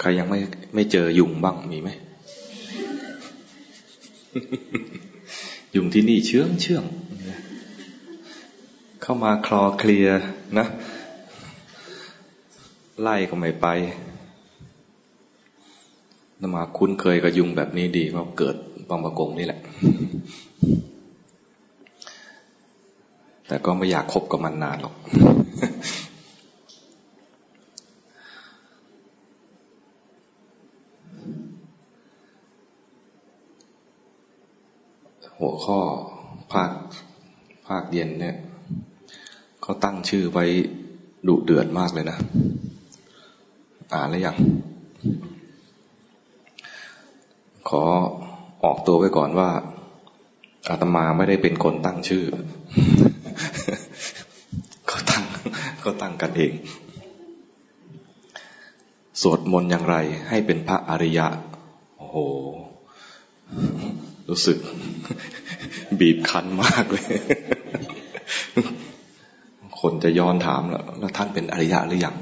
ใครยังไม่ไม่เจอยุงบ้างมีไหม ยุงที่นี่เชื่องเชื่อง เข้ามาคลอเคลียนะ ไล่ก็ไม่ไปนมาคุ้นเคยกับยุงแบบนี้ดีเพราะเกิดบางประกงนี่แหละ แต่ก็ไม่อยากคบกับมันนานหรอก หัวข้อภาคภาคเย็นเนี่ย เขาตั้งชื่อไว้ดุเดือดมากเลยนะ อ่านแล้วยัง ขอออกตัวไว้ก่อนว่าอาตมาไม่ได้เป็นคนตั้งชื่อ ก็ตั้งกันเอง สวดมนต์อย่างไรให้เป็นพระอริยะ โอ้โห รู้สึกบีบคั้นมากเลย คนจะย้อนถามแล้วแล้วท่านเป็นอริยะหรือยัง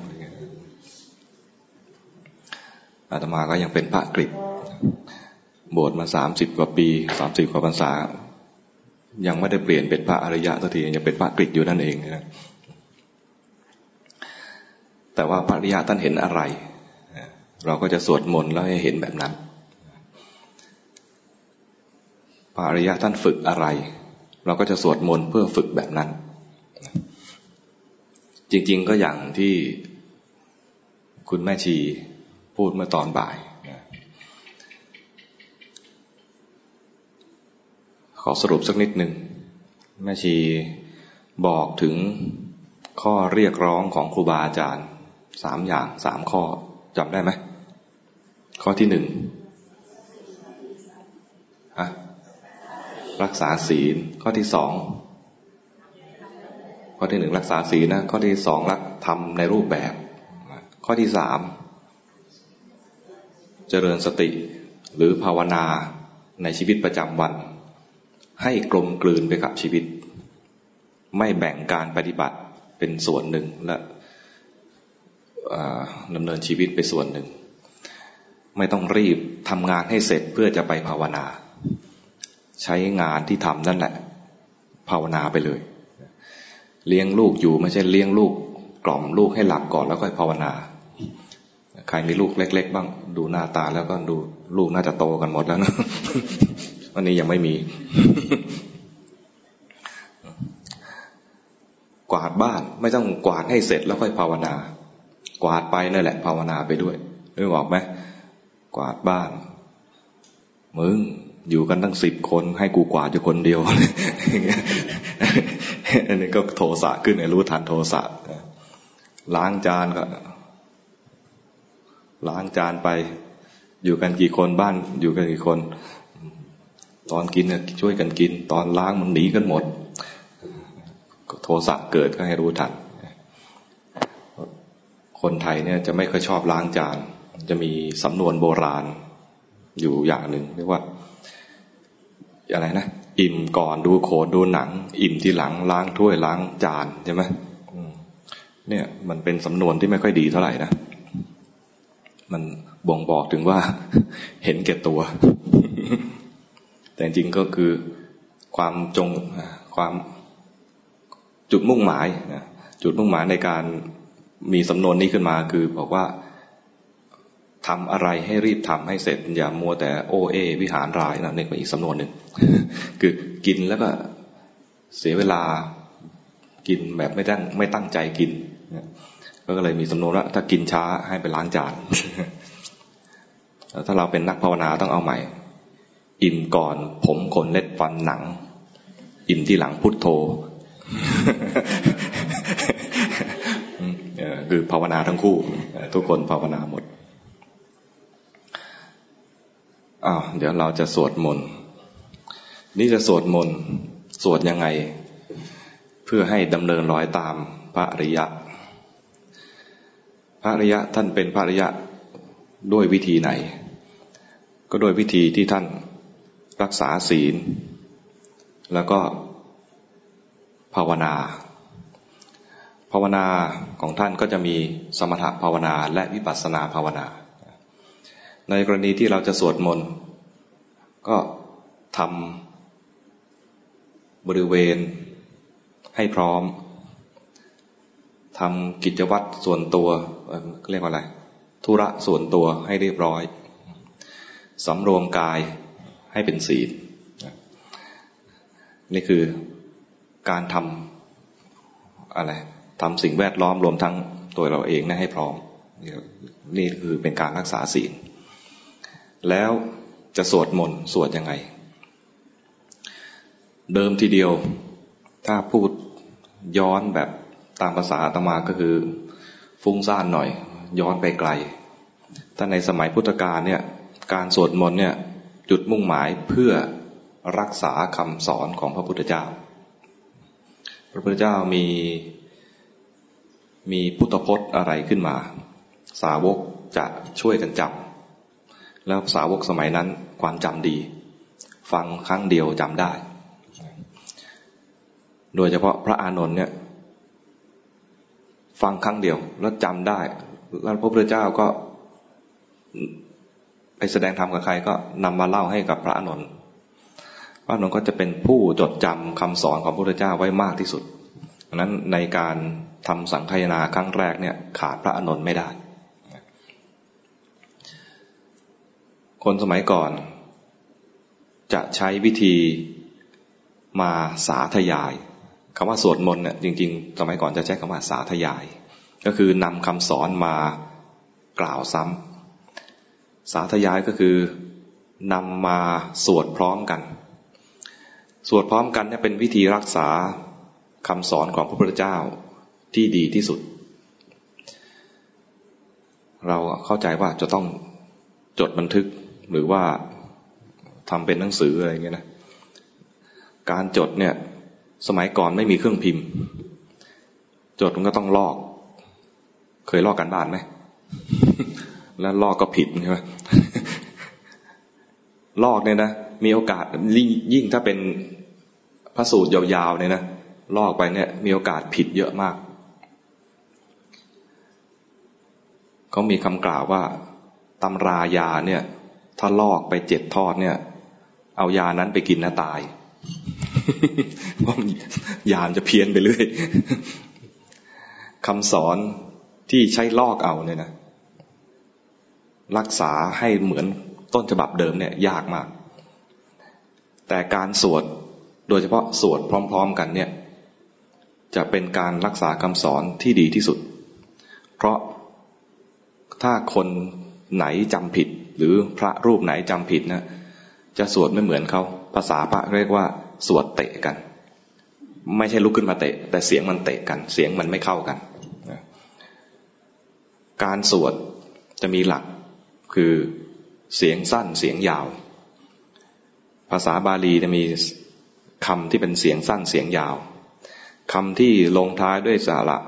อาตมาก็ยังเป็นพระกฤษบวชมาสามสิบกว่าปีสามสิบกว่าพรรษา ยังไม่ได้เปลี่ยนเป็นพระอริยะสักทียังเป็นพระกฤษอยู่นั่นเองนะ แต่ว่าพระริยะท่านเห็นอะไร เราก็จะสวดมนต์แล้วให้เห็นแบบนั้นพระอริยะท่านฝึกอะไร เราก็จะสวดมนต์เพื่อฝึกแบบนั้น จริง ๆก็อย่างที่คุณแม่ชีพูดเมื่อตอนบ่าย ขอสรุปสักนิดหนึ่งแม่ชีบอกถึงข้อเรียกร้องของครูบาอาจารย์ สามอย่างสามข้อจำได้ไหม ข้อที่หนึ่งรักษาศีล ข้อที่สองข้อที่หนึ่งรักษาศีลนะ ข้อที่สองรักทำในรูปแบบ ข้อที่สามเจริญสติหรือภาวนาในชีวิตประจำวัน ให้กลมกลืนไปกับชีวิต ไม่แบ่งการปฏิบัติเป็นส่วนหนึ่งและ ดำเนินชีวิตไปส่วนหนึ่ง ไม่ต้องรีบทำงานให้เสร็จเพื่อจะไปภาวนา ใช้งานที่ทำนั่นแหละ ภาวนาไปเลย เลี้ยงลูกอยู่ไม่ใช่เลี้ยงลูก กล่อมลูกให้หลับก่อนแล้วค่อยภาวนา ใครมีลูกเล็ก ๆ บ้าง ดูหน้าตาแล้วก็ดูลูกน่าจะโตกันหมดแล้วนะวันนี้ยังไม่มี กวาดบ้านไม่ต้องกวาดให้เสร็จแล้วค่อยภาวนา กวาดไปนั่นแหละ ภาวนาไปด้วยนึกออกไหมกวาดบ้านมึงอยู่กันตั้งสิบคนให้กูกวาดอยู่คนเดียวอันนี้ก็โทสะขึ้นไอ้รู้ทันโทสะล้างจานก็ ล้างจานไป อยู่กันกี่คนบ้าน อยู่กันกี่คน ตอนกินช่วยกันกิน ตอนล้างมันหนีกันหมด โทสะเกิดก็ให้รู้ทัน คนไทยเนี่ยจะไม่ค่อยชอบล้างจาน จะมีสำนวนโบราณอยู่อย่างหนึ่งเรียกว่าอะไรนะอิ่มก่อนดูโขดดูหนัง อิ่มทีหลังล้างถ้วยล้างจานใช่ไหมเนี่ยมันเป็นสำนวนที่ไม่ค่อยดีเท่าไหร่นะมันบ่งบอกถึงว่าเห็นแก่ตัว แต่จริงก็คือความจงความจุดมุ่งหมายจุดมุ่งหมายในการ มีสำนวนนี้ขึ้นมาคือบอกว่าทำอะไรให้รีบทำให้เสร็จอย่ามัวแต่โอเอ วิหารรายนะนี่เป็นอีกสำนวนหนึ่งคือกินแล้วก็เสียเวลากินแบบไม่ตั้งไม่ตั้งใจกินก็เลยมีสำนวนว่าถ้ากินช้าให้ไปล้างจานถ้าเราเป็นนักภาวนาต้องเอาใหม่ อิ่มก่อน ผมขนเล็ดฟันหนัง อิ่มที่หลังพุทโธ คือภาวนาทั้งคู่ ทุกคนภาวนาหมดอ้าวเดี๋ยวเราจะสวดมนต์นี่จะสวดมนต์สวดยังไง เพื่อให้ดำเนินรอยตามพระอริยะ พระอริยะท่านเป็นพระอริยะด้วยวิธีไหน ก็โดยวิธีที่ท่านรักษาศีล แล้วก็ภาวนา ภาวนาของท่านก็จะมีสมถภาวนาและวิปัสสนาภาวนา ในกรณีที่เราจะสวดมนต์ก็ทำบริเวณให้พร้อมทำกิจวัตรส่วนตัวเรียกว่าอะไร ธุระส่วนตัวให้เรียบร้อยสำรวมกายให้เป็นศีลนี่คือการทำอะไร ทำสิ่งแวดล้อมรวมทั้งตัวเราเองนะให้พร้อม นี่คือเป็นการรักษาศีล แล้วจะสวดมนต์สวดยังไง เดิมทีเดียวถ้าพูดย้อนแบบตามภาษาตมาก็คือ ฟุ้งซ่านหน่อย ย้อนไปไกล ถ้าในสมัยพุทธกาลเนี่ยการสวดมนต์เนี่ยจุดมุ่งหมายเพื่อรักษาคำสอนของพระพุทธเจ้า พระพุทธเจ้ามี มีพุทธพจน์อะไรขึ้นมา สาวกจะช่วยกันจำแล้วสาวกสมัยนั้นความจำดี ฟังครั้งเดียวจำได้ โดยเฉพาะพระอานนท์เนี่ยฟังครั้งเดียวแล้วจำได้ แล้วพระพุทธเจ้าก็ไปแสดงธรรมกับใครก็นำมาเล่าให้กับพระอานนท์พระอานนท์ก็จะเป็นผู้จดจำคำสอนของพระพุทธเจ้าไว้มากที่สุดดังนั้นในการ ทำสังคายาครั้งแรกเนี่ยขาดพระอานนท์ไม่ได้ คนสมัยก่อน จะใช้วิธีมาสาธยายคำว่าสวดมนต์เนี่ยจริง ๆ สมัยก่อนจะใช้คำว่าสาธยาย ก็คือนำคำสอนมากล่าวซ้ำสาธยายก็คือนำมาสวดพร้อมกัน สวดพร้อมกันเนี่ยเป็นวิธีรักษาคำสอนของพระพุทธเจ้า ที่ดีที่สุด เราเข้าใจว่าจะต้องจดบันทึกหรือว่าทำเป็นหนังสืออะไรเงี้ยนะ การจดเนี่ย สมัยก่อนไม่มีเครื่องพิมพ์ จดมันก็ต้องลอก เคยลอกกันบ้านไหม แล้วลอกก็ผิดใช่ไหมลอกเนี่ยนะมีโอกาสยิ่งถ้าเป็นพระสูตรยาวๆเนี่ยนะลอกไปเนี่ย มีโอกาสผิดเยอะมาก เขามีคำกล่าวว่าตำรายาเนี่ย ถ้าลอกไปเจ็ดทอดเนี่ย เอายานั้นไปกินนะตายเพราะยานจะเพี้ยนไปเรื่อยคำสอนที่ใช้ลอกเอาเนี่ยนะรักษาให้เหมือนต้นฉบับเดิมเนี่ย ยากมาก แต่การสวดโดยเฉพาะสวดพร้อม ๆ กันเนี่ย จะเป็นการรักษาคำสอนที่ดีที่สุด เพราะ ถ้าคนไหนจำผิด หรือพระรูปไหนจำผิดนะจะสวดไม่เหมือนเขาภาษาพระเรียกว่า สวดเตะกัน ไม่ใช่ลุกขึ้นมาเตะ แต่เสียงมันเตะกัน เสียงมันไม่เข้ากัน การสวดจะมีหลักคือเสียงสั้นเสียงยาว ภาษาบาลีจะมีคำที่เป็นเสียงสั้นเสียงยาวคำที่ลงท้ายด้วยสระ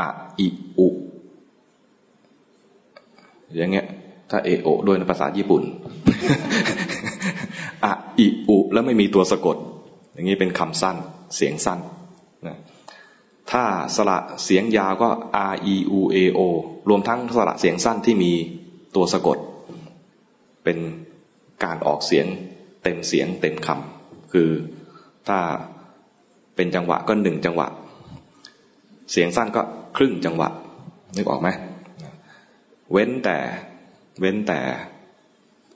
อะอิอุ อย่างเงี้ย ถ้าเอโอด้วยในภาษาญี่ปุ่นอะอิอุแล้วไม่มีตัวสะกด อย่างนี้เป็นคำสั้นเสียงสั้นนะถ้าสระเสียงยาวก็ r e u a o รวมทั้งสระเสียงสั้นที่มีตัวสะกด เป็นการออกเสียงเต็มเสียงเต็มคำคือถ้าเป็นจังหวะก็หนึ่งจังหวะ เสียงสั้นก็ครึ่งจังหวะนึกออกไหม เว้นแต่เว้นแต่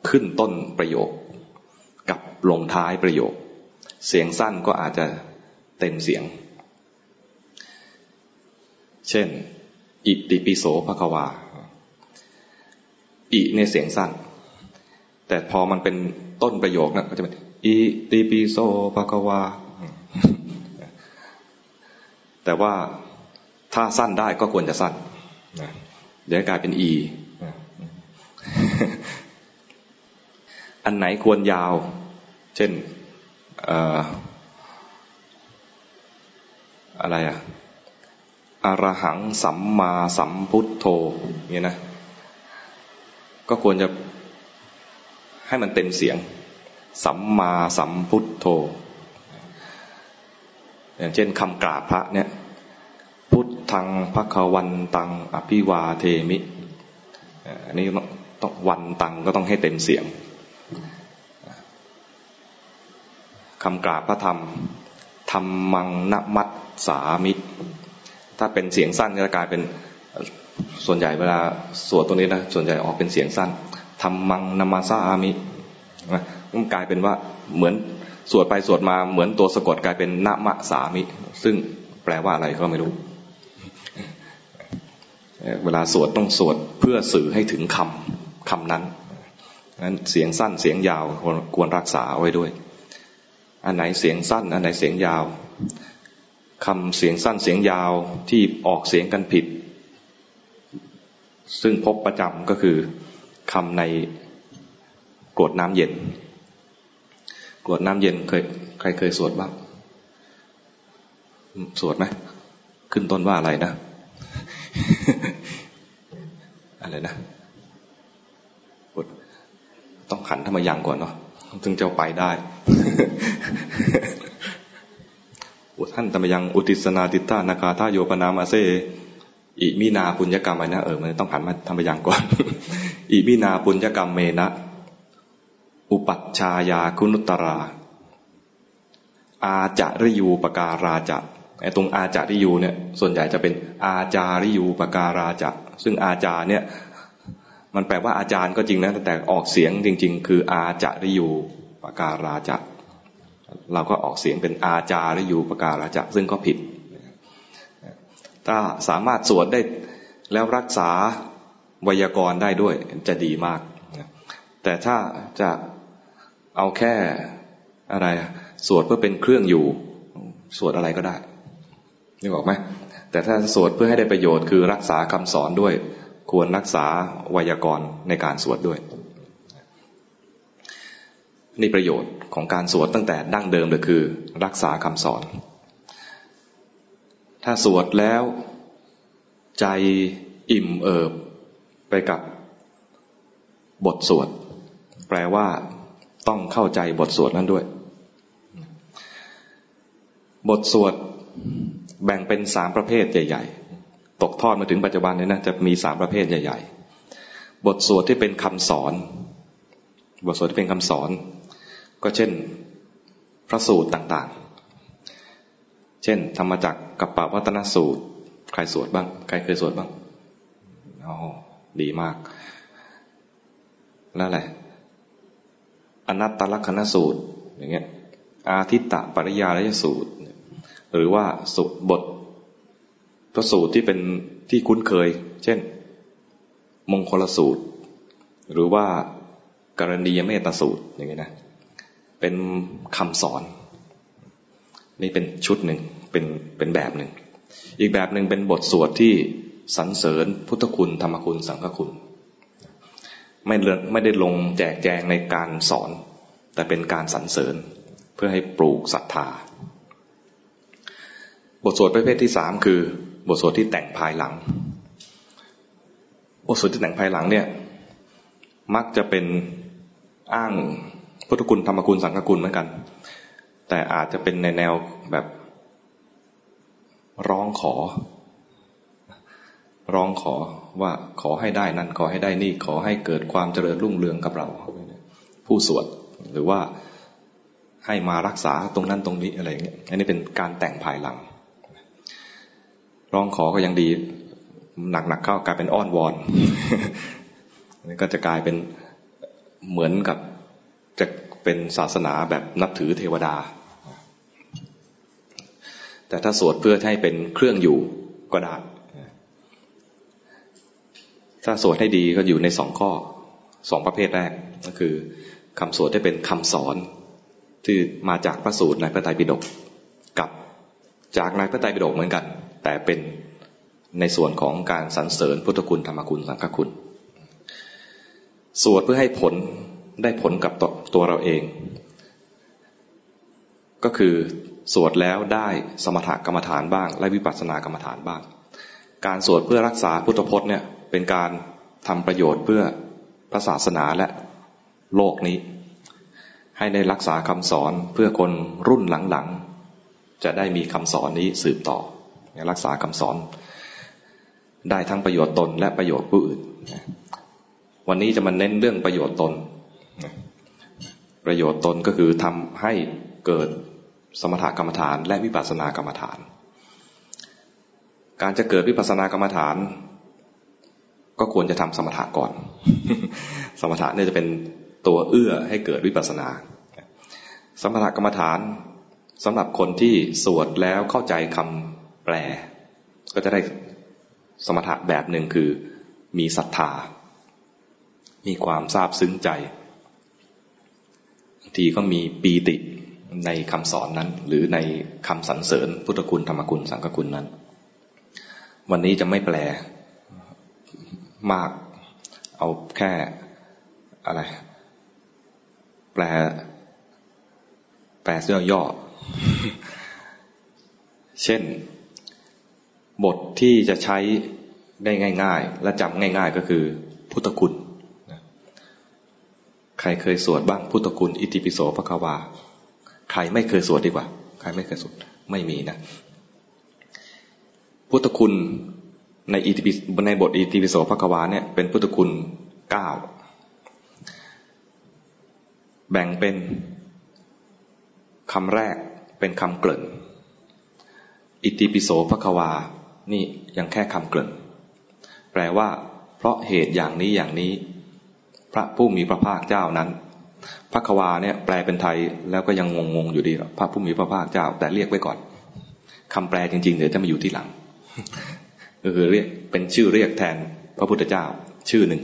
ขึ้นต้นประโยค กับลงท้ายประโยค เสียงสั้นก็อาจจะเต็มเสียง เช่น อิติปิโสภควา อิเนี่ยเสียงสั้น แต่พอมันเป็นต้นประโยคนะก็จะเป็นอิติปิโสภควา แต่ว่าถ้าสั้นได้ก็ควรจะสั้น เดี๋ยวกลายเป็นอีอันไหนควรยาว เช่นอะไรอะอรหังสัมมาสัมพุทโธเนี่ยนะ ก็ควรจะให้มันเต็มเสียง สัมมาสัมพุทโธ อย่างเช่นคำกราบพระเนี่ย ทังพระควันตังอภิวาเทมิ อันนี้ต้องวันตังก็ต้องให้เต็มเสียงคำกราบพระธรรมธรรมังนมัตสามิ ถ้าเป็นเสียงสั้นจะกลายเป็นส่วนใหญ่เวลาสวดตรงนี้นะส่วนใหญ่ออกเป็นเสียงสั้นธรรมังนามาสามิมันกลายเป็นว่าเหมือนสวดไปสวดมาเหมือนตัวสะกดกลายเป็นนมะสามิ ซึ่งแปลว่าอะไรก็ไม่รู้ เวลาสวดต้องสวดเพื่อสื่อให้ถึงคำคำนั้นนั้นเสียงสั้นเสียงยาวควรรักษาไว้ด้วย อันไหนเสียงสั้น อันไหนเสียงยาวคำเสียงสั้นเสียงยาวที่ออกเสียงกันผิด ซึ่งพบประจำก็คือคำในกรวดน้ำเย็นกรวดน้ำเย็นเคยใครเคยสวดบ้าง สวดไหมขึ้นต้นว่าอะไรนะ อะไรนะต้องขันธรรมยังก่อนเนาะถึงจะไปได้ท่านธรรมยังอุติสนาติตานาคาทาโยปนามาเซอิมินาปุญญกรรมอะไรนะเออมันต้องหันมาธรรมยังก่อนอิมินาปุญญกรรมเมนะอุปัชชายาคุนุตรา อาจาริยูปการาจะ ไอ้ตรงอาจาริยูเนี่ย ส่วนใหญ่จะเป็นอาจาริยูปการาจะ ซึ่งอาจารเนี่ยมันแปลว่าอาจารย์ก็จริงนะแต่ออกเสียงจริง ๆ คืออาจาริยูปการาจะ เราก็ออกเสียงเป็นอาจาริยูปการาจะ ซึ่งก็ผิด ถ้าสามารถสวดได้แล้วรักษาไวยากรณ์ได้ด้วยจะดีมาก แต่ถ้าจะเอาแค่อะไรสวดเพื่อเป็นเครื่องอยู่ สวดอะไรก็ได้ นึกออกไหมแต่ถ้าสวดเพื่อให้ได้ประโยชน์คือรักษาคำสอนด้วย ควรรักษาไวยากรณ์ในการสวดด้วย นี่ประโยชน์ของการสวดตั้งแต่ดั้งเดิมเลยคือ รักษาคำสอน ถ้าสวดแล้วใจอิ่มเอิบไปกับบทสวด แปลว่าต้องเข้าใจบทสวดนั้นด้วย บทสวด แบ่งเป็นสามประเภทใหญ่ ๆ ตกทอดมาถึงปัจจุบันนี้นะจะมีสามประเภทใหญ่ ๆ บทสวดที่เป็นคำสอน บทสวดที่เป็นคำสอน ก็เช่นพระสูตรต่างๆ เช่น ธรรมจักกับปวัตนสูตร ใครสวดบ้าง ใครเคยสวดบ้างอ๋อดีมากแล้วอะไรอนัตตลกนสูตร อย่างเงี้ย อาทิตตปริยาลยสูตร หรือว่าสุบทพระสูตรที่เป็นที่คุ้นเคย เช่น มงคลสูตร หรือว่ากรณียเมตสูตรอย่างเงี้นะ เป็นคำสอน นี่เป็นชุดหนึ่งเป็นเป็นแบบหนึ่ง อีกแบบหนึ่งเป็นบทสวดที่สรรเสริญพุทธคุณธรรมคุณสังฆคุณ ไม่ไม่ได้ลงแจกแจงในการสอน แต่เป็นการสรรเสริญเพื่อให้ปลูกศรัทธา บทสวดประเภทที่สามคือบทสวดที่แต่งภายหลัง บทสวดที่แต่งภายหลังเนี่ย มักจะเป็นอ้างพุทธคุณธรรมคุณสังฆคุณเหมือนกัน แต่อาจจะเป็นในแนวแบบร้องขอ ร้องขอว่าขอให้ได้นั่นขอให้ได้นี่ขอให้เกิดความเจริญรุ่งเรืองกับเรา ผู้สวดหรือว่าให้มารักษาตรงนั้นตรงนี้อะไรอย่างเงี้ย อันนี้เป็นการแต่งภายหลัง ร้องขอก็ยังดี หนักๆเข้ากลายเป็นอ้อนวอนนี่ก็จะกลายเป็นเหมือนกับจะเป็นศาสนาแบบนับถือเทวดา แต่ถ้าสวดเพื่อให้เป็นเครื่องอยู่ก็ได้ ถ้าสวดให้ดีก็อยู่ในสองข้อสองประเภทแรกก็คือคำสวดที่เป็นคำสอนที่มาจากพระสูตรในพระไตรปิฎกกับจากในพระไตรปิฎกเหมือนกัน แต่เป็นในส่วนของการสรรเสริญพุทธคุณธรรมคุณสังฆคุณ สวดเพื่อให้ผลได้ผลกับตตัวเราเอง ก็คือสวดแล้วได้สมถกรรมฐานบ้าง และวิปัสสนากรรมฐานบ้าง การสวดเพื่อรักษาพุทธพจน์เนี่ยเป็นการทำประโยชน์เพื่อพระศาสนาและโลกนี้ ให้ได้รักษาคำสอนเพื่อคนรุ่นหลังๆ จะได้มีคำสอนนี้สืบต่อ รักษาคำสอน ได้ทั้งประโยชน์ตนและประโยชน์ผู้อื่น วันนี้จะมาเน้นเรื่องประโยชน์ตน ประโยชน์ตนก็คือทำให้เกิดสมถกรรมฐาน และวิปัสสนากรรมฐาน การจะเกิดวิปัสสนากรรมฐาน ก็ควรจะทำสมถะก่อน สมถะเนี่ยจะเป็นตัวเอื้อให้เกิดวิปัสสนา สมถกรรมฐานสำหรับคนที่สวดแล้วเข้าใจคำ ล ก็จะได้สมถะแบบหนึ่งคือมีศรัทธา มีความซาบซึ้งใจบางทีก็มีปีติในคำสอนนั้น หรือในคำสรรเสริญพุทธคุณธรรมคุณสังฆคุณนั้น วันนี้จะไม่แปลมาก เอาแค่อะไร แปล แปลเสื้อย่อ เช่น บทที่จะใช้ได้ง่าย ๆ และจำง่าย ๆ ก็คือพุทธคุณใครเคยสวดบ้างพุทธคุณอิติปิโสพระควา ใครไม่เคยสวดดีกว่า ใครไม่เคยสวดไม่มีนะ พุทธคุณในอิติปิในบทอิติปิโสพระควาเนี่ยเป็นพุทธคุณเก้าแบ่งเป็นคำแรกเป็นคำเกริ่น อิติปิโสพระควา นี่ยังแค่คำเกริ่นแปลว่า เพราะเหตุอย่างนี้อย่างนี้ พระผู้มีพระภาคเจ้านั้นพระควาเนี่ยแปลเป็นไทยแล้วก็ยังงงๆอยู่ดีพระผู้มีพระภาคเจ้า แต่เรียกไว้ก่อนคำแปลจริงๆเดี๋ยวจะมาอยู่ที่หลังก็คือเรียกเป็นชื่อเรียกแทนพระพุทธเจ้า ชื่อหนึ่ง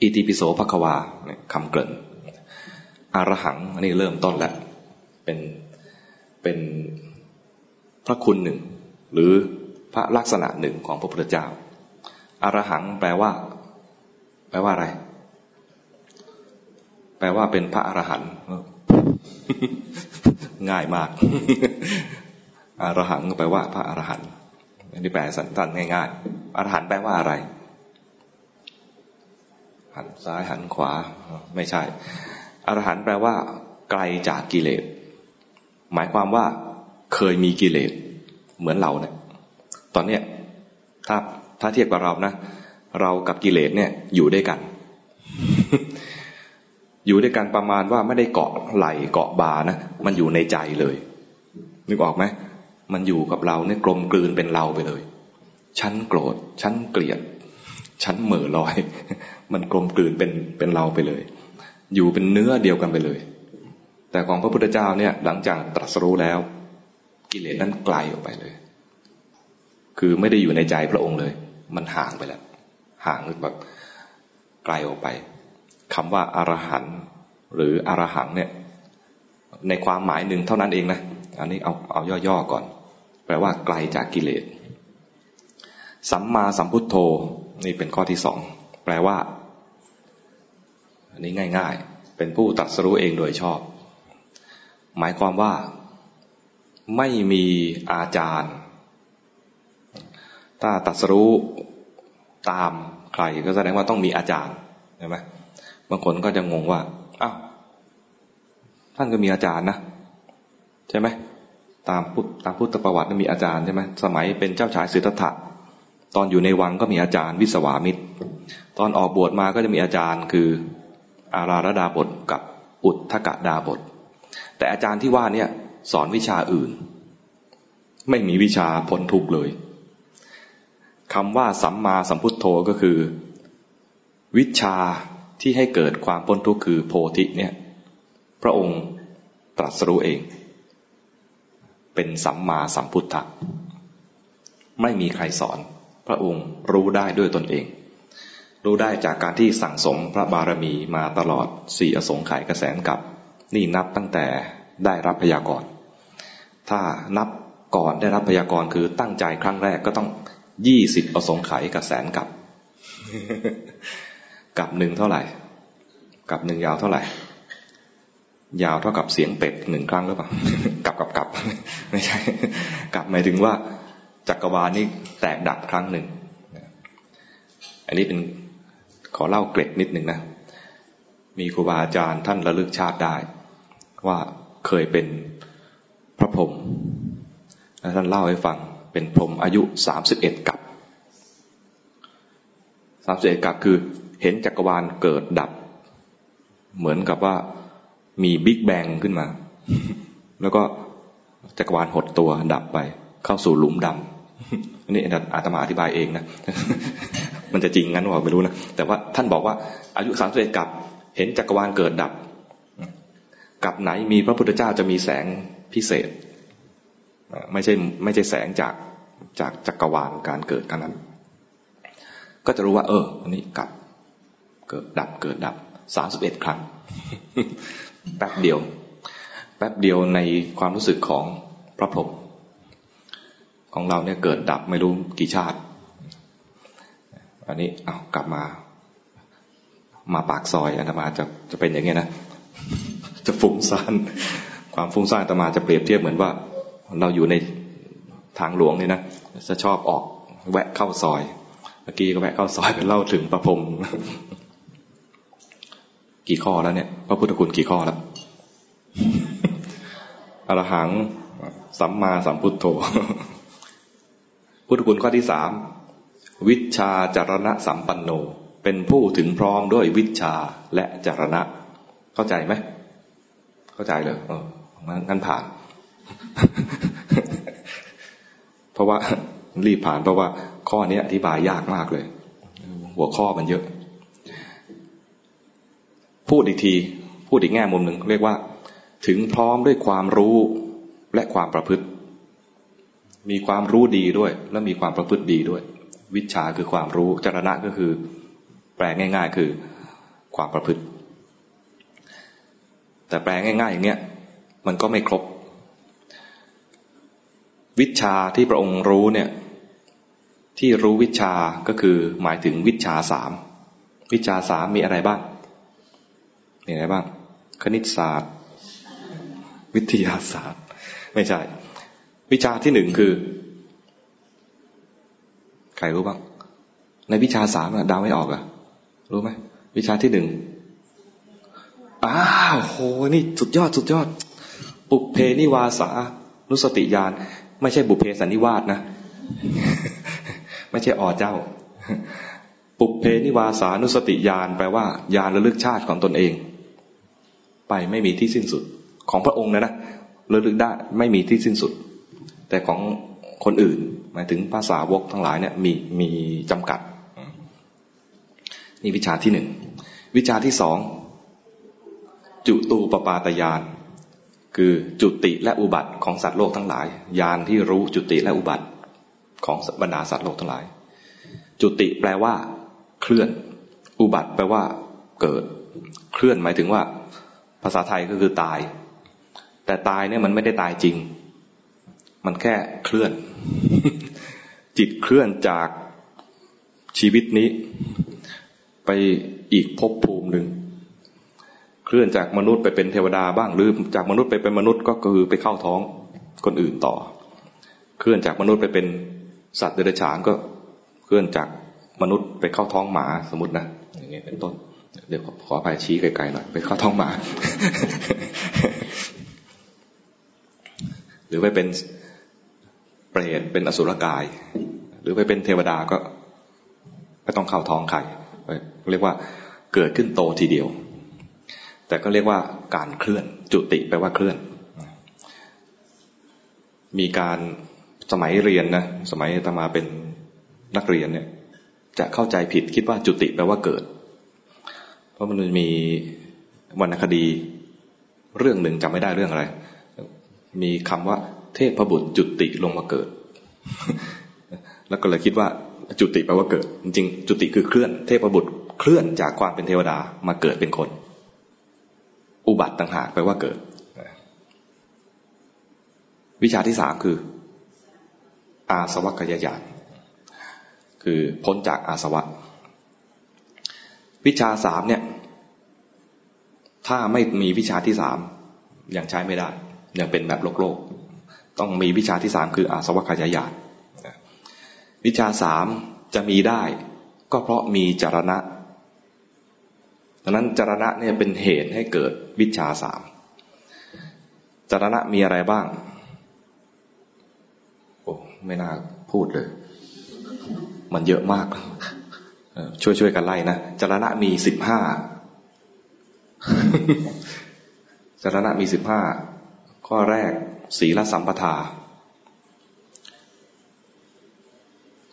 อิติปิโสพระควาคำเกริ่นอารหังอันนี้เริ่มต้นแล้วเป็นเป็นพระคุณหนึ่ง หรือพระลักษณะหนึ่งของพระพุทธเจ้าอารหังแปลว่า แปลว่าอะไร แปลว่าเป็นพระอรหันต์ง่ายมากอารหังแปลว่าพระอรหันต์อันนี้แปลสั้นๆง่ายๆอรหันต์แปลว่าอะไร หันซ้ายหันขวา ไม่ใช่อรหันต์แปลว่า ไกลจากกิเลสหมายความว่าเคยมีกิเลส เหมือนเราเนี่ยตอนเนี้ยถ้าถ้าเทียบกับเรานะเรากับกิเลสเนี่ยอยู่ด้วยกัน อยู่ด้วยกันประมาณว่าไม่ได้เกาะไหลเกาะบานะมันอยู่ในใจเลย นึกออกไหมมันอยู่กับเราเนี่ยกลมกลืนเป็นเราไปเลย ฉันโกรธ ฉันเกลียด ฉันเหม่อลอย มันกลมกลืนเป็นเป็นเราไปเลย อยู่เป็นเนื้อเดียวกันไปเลย แต่ของพระพุทธเจ้าเนี่ยหลังจากตรัสรู้แล้ว กิเลสนั้นไกลออกไปเลย คือไม่ได้อยู่ในใจพระองค์เลย มันห่างไปแล้ว ห่างแบบไกลออกไปคำว่าอารหันหรืออรหังเนี่ย ในความหมายหนึ่งเท่านั้นเองนะ อันนี้เอาเอาย่อๆก่อน แปลว่าไกลจากกิเลส สัมมาสัมพุทโธนี่เป็นข้อที่สอง แปลว่า อันนี้ง่าย ๆ เป็นผู้ตัดสรู้เองโดยชอบ หมายความว่า ไม่มีอาจารย์ ถ้าตัดสรู้ตามใครก็แสดงว่าต้องมีอาจารย์ใช่ไหมบางคนก็จะงงว่าอ้าวท่านก็มีอาจารย์นะใช่ไหมตามพุทธตามพุทธประวัติมีอาจารย์ใช่ไหมสมัยเป็นเจ้าชายสิทธัตถะตอนอยู่ในวังก็มีอาจารย์วิสวามิตร ตอนออกบวชมาก็จะมีอาจารย์คืออาราระดาบทกับอุทธกดาบท แต่อาจารย์ที่ว่าเนี่ย สอนวิชาอื่น ไม่มีวิชาพ้นทุกเลยคำว่าสัมมาสัมพุทโธก็คือ วิชาที่ให้เกิดความพ้นทุกข์คือโพธิเนี่ย พระองค์ตรัสรู้เอง เป็นสัมมาสัมพุทธะไม่มีใครสอน พระองค์รู้ได้ด้วยตนเอง รู้ได้จากการที่สั่งสมพระบารมีมาตลอดสี่อสงไขยกระแสนกับ นี่นับตั้งแต่ได้รับพยากรณ์ ถ้านับก่อนได้รับพยากรณ์คือตั้งใจครั้งแรกก็ต้องยี่สิบประสงค์ไขกับแสนกับ กับหนึ่งเท่าไหร่ กับหนึ่งยาวเท่าไหร่ ยาวเท่ากับเสียงเป็ดหนึ่งครั้งหรือเปล่า กับกับกับไม่ใช่ กับหมายถึงว่าจักรวาลนี่แตกดับครั้งหนึ่ง อันนี้เป็นขอเล่าเกร็ดนิดหนึ่งนะ มีครูบาอาจารย์ท่านระลึกชาติได้ ว่าเคยเป็น พระพรหมท่านเล่าให้ฟังเป็นพรหมอายุสามสิบเอ็ดกับสามสิบเอ็ดกับคือเห็นจักรวาลเกิดดับ เหมือนกับว่ามีบิ๊กแบงขึ้นมา แล้วก็จักรวาลหดตัวดับไป เข้าสู่หลุมดำอันนี้อาตมาอธิบายเองนะ มันจะจริงงั้นว่าไม่รู้นะ แต่ว่าท่านบอกว่าอายุสามสิบเอ็ดกับ เห็นจักรวาลเกิดดับกับไหนมีพระพุทธเจ้าจะมีแสง พิเศษ ไม่ใช่ไม่ใช่แสงจากจากจักรวาลการเกิดกันนั้น ก็จะรู้ว่า เอออันนี้กับเกิดดับเกิดดับสามสิบเอ็ดครั้ง แป๊บเดียว แป๊บเดียวในความรู้สึกของพระพรหมของเราเนี่ยเกิดดับไม่รู้กี่ชาติ อันนี้เอากลับมา มาปากซอยอันตมาจะจะเป็นอย่างเงี้ยนะ จะฟุ้งซ่าน ความฟุ้งซ่านตมาจะเปรียบเทียบเหมือนว่า เราอยู่ในทางหลวงเนี่ยนะจะชอบออกแวะเข้าซอยเมื่อกี้ก็แวะเข้าซอยไปเล่าถึงประพรมกี่ข้อแล้วเนี่ยพระพุทธคุณกี่ข้อแล้วอรหังสัมมาสัมพุทโธ พุทธคุณข้อที่สามวิชาจารณะสัมปันโน เป็นผู้ถึงพร้อมด้วยวิชาและจารณะ เข้าใจไหม เข้าใจเลยเออ งั้นผ่าน เพราะว่ารีบผ่านเพราะว่า ข้อนี้อธิบายยากมากเลย หัวข้อมันเยอะ พูดอีกที พูดอีกแง่มุมหนึ่งเรียกว่า ถึงพร้อมด้วยความรู้และความประพฤติ มีความรู้ดีด้วย และมีความประพฤติดีด้วย วิชาคือความรู้จรณะก็คือ แปลง่าย ๆ คือความประพฤติ แต่แปลง่าย ๆ อย่างเนี้ย มันก็ไม่ครบ วิชาที่พระองค์รู้เนี่ย ที่รู้วิชาก็คือหมายถึงวิชาสามวิชาสามมีอะไรบ้าง มีอะไรบ้าง คณิตศาสตร์ วิทยาศาสตร์ ไม่ใช่ วิชาที่หนึ่งคือ ใครรู้บ้าง ในวิชาสามดาวไม่ออกอะรู้ไหม วิชาที่หนึ่งอ้าวโห นี่สุดยอด สุดยอด ปุเพนิวาสานุสติญาณไม่ใช่บุเพสันนิวาสนะ ไม่ใช่อเจ้า ปุเพนิวาสานุสติญาณแปลว่าญาณระลึกชาติของตนเอง ไปไม่มีที่สิ้นสุดของพระองค์นะนะระลึกได้ไม่มีที่สิ้นสุด แต่ของคนอื่น หมายถึงภาษาวกทั้งหลายเนี่ยมีมีจำกัดนี่วิชาที่หนึ่งวิชาที่สองจุตูปปาตยาน คือจุติและอุบัติของสัตว์โลกทั้งหลายยานที่รู้จุติและอุบัติของบรรดาสัตว์โลกทั้งหลาย จุติแปลว่าเคลื่อน อุบัติแปลว่า เกิด เคลื่อนหมายถึงว่า ภาษาไทยก็คือตาย แต่ตายเนี่ยมันไม่ได้ตายจริง มันแค่เคลื่อน จิตเคลื่อนจากชีวิตนี้ ไปอีกภพภูมิหนึ่ง เคลื่อนจากมนุษย์ไปเป็นเทวดาบ้าง หรือจากมนุษย์ไปเป็นมนุษย์ก็คือไปเข้าท้องคนอื่นต่อ เคลื่อนจากมนุษย์ไปเป็นสัตว์เดรัจฉานก็เคลื่อนจากมนุษย์ไปเข้าท้องหมาสมมตินะอย่างเงี้ยเป็นต้น เดี๋ยวขออภัยชี้ไกลๆหน่อยไปเข้าท้องหมา หรือไปเป็นเปรตเป็นอสุรกาย หรือไปเป็นเทวดาก็ไม่ต้องเข้าท้องใครเรียกว่าเกิดขึ้นโตทีเดียว แต่ก็เรียกว่าการเคลื่อน จุติแปลว่าเคลื่อน มีการสมัยเรียนนะสมัยตมาเป็นนักเรียนเนี่ย จะเข้าใจผิดคิดว่าจุติแปลว่าเกิด เพราะมันมีวรรณคดีเรื่องหนึ่งจำไม่ได้เรื่องอะไร มีคำว่า เทพบุตรจุติลงมาเกิด แล้วก็เลยคิดว่าจุติแปลว่าเกิด จริงจุติคือเคลื่อน เทพบุตรเคลื่อนจากความเป็นเทวดามาเกิดเป็นคน อุบัติต่างหากแปลว่าเกิด วิชาที่สามคือ อาสวัคยายานคือพ้นจากอาสวะ วิชาสามเนี่ย ถ้าไม่มีวิชาที่สามยังใช้ไม่ได้ ยังเป็นแบบโลกโลก ต้องมีวิชาที่สามคืออาสวัคยายานวิชาสามจะมีได้ ก็เพราะมีจารณะ ดังนั้นจรณะเนี่ยเป็นเหตุให้เกิดวิชาสามจรณะมีอะไรบ้าง โอ้ไม่น่าพูดเลย มันเยอะมาก ช่วยช่วยกันไล่นะจรณะมีสิบห้าจรณะมีสิบห้าข้อแรกศีลสัมปทา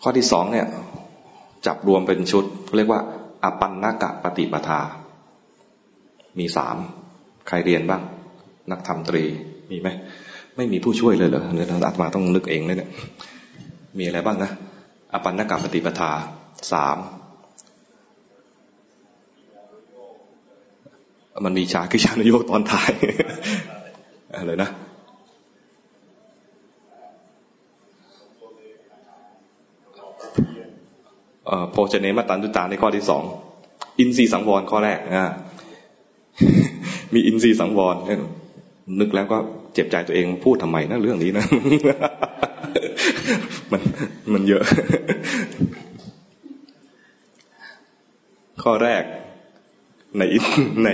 ข้อที่สองเนี่ย จับรวมเป็นชุดเรียกว่าอปันนกะปฏิปทา มีสามใครเรียนบ้าง นักธรรมตรีมีไหมไม่มีผู้ช่วยเลยเหรอเดี๋ยอาตมาต้องนึกเองเลยเนี่ยมีอะไรบ้างนะอปันนกะปฏิปทาสามมันมีชาคือชานโยกตอนท้ายอะไรนะโพชเนมาตันตุตาในข้อที่สองอินทรีสังวรข้อแรกอ่า มีอินทรีสังวรนึกแล้วก็เจ็บใจตัวเองพูดทำไมนะเรื่องนี้นะ มันมันเยอะ ข้อแรกในใน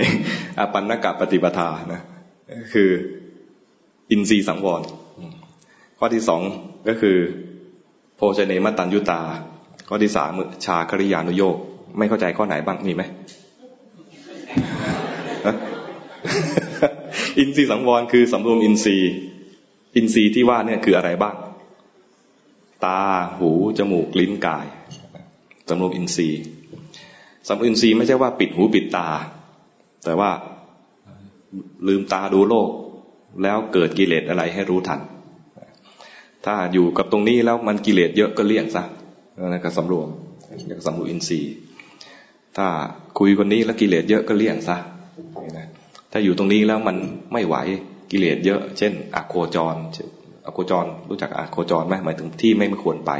อปันนกะปฏิปทานะคืออินทรีย์สังวร ข้อที่สองก็คือ โพชเนมตันยุตา ข้อที่สามชาคริยานุโยกไม่เข้าใจข้อไหนบ้างมีไหม อินทรีย์สังวรคือสำรวมอินทรีย์ อินทรีย์ที่ว่าเนี่ยคืออะไรบ้าง ตา หู จมูก ลิ้น กาย สำรวมอินทรีย์สำรวมอินทรีย์ไม่ใช่ว่าปิดหูปิดตา แต่ว่าลืมตาดูโลก แล้วเกิดกิเลสอะไรให้รู้ทัน ถ้าอยู่กับตรงนี้แล้วมันกิเลสเยอะก็เลี่ยงซะนั่นก็สำรวมเรียกสำรวมอินทรีย์ ถ้าคุยคนนี้แล้วกิเลสเยอะก็เลี่ยงซะ ถ้าอยู่ตรงนี้แล้วมันไม่ไหวกิเลสเยอะ เช่นอโคจรอโคจรรู้จักอโคจรไหมหมายถึงที่ไม่ควรไป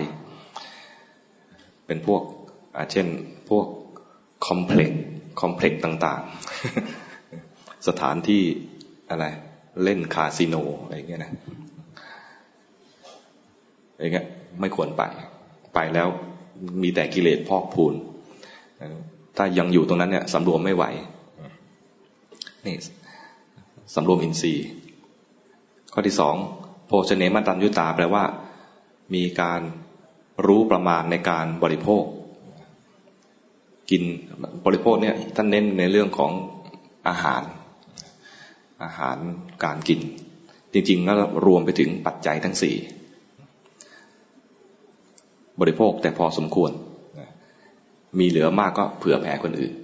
เป็นพวกเช่นพวกคอมเพล็กซ์คอมเพล็กซ์ต่างๆ สถานที่อะไร เล่นคาสิโนอะไรเงี้ยนะอย่างเงี้ยไม่ควรไป ไปแล้วมีแต่กิเลสพอกพูน ถ้ายังอยู่ตรงนั้นเนี่ยสำรวมไม่ไหว นี่สำรวมอินทรีย์ ข้อที่สองโภชเนมัตัญยุตาแปลว่า มีการรู้ประมาณในการบริโภค กินบริโภคเนี่ยท่านเน้นในเรื่องของอาหาร อาหารการกิน จริงๆก็รวมไปถึงปัจจัยทั้งสี่บริโภคแต่พอสมควร มีเหลือมากก็เผื่อแผ่คนอื่น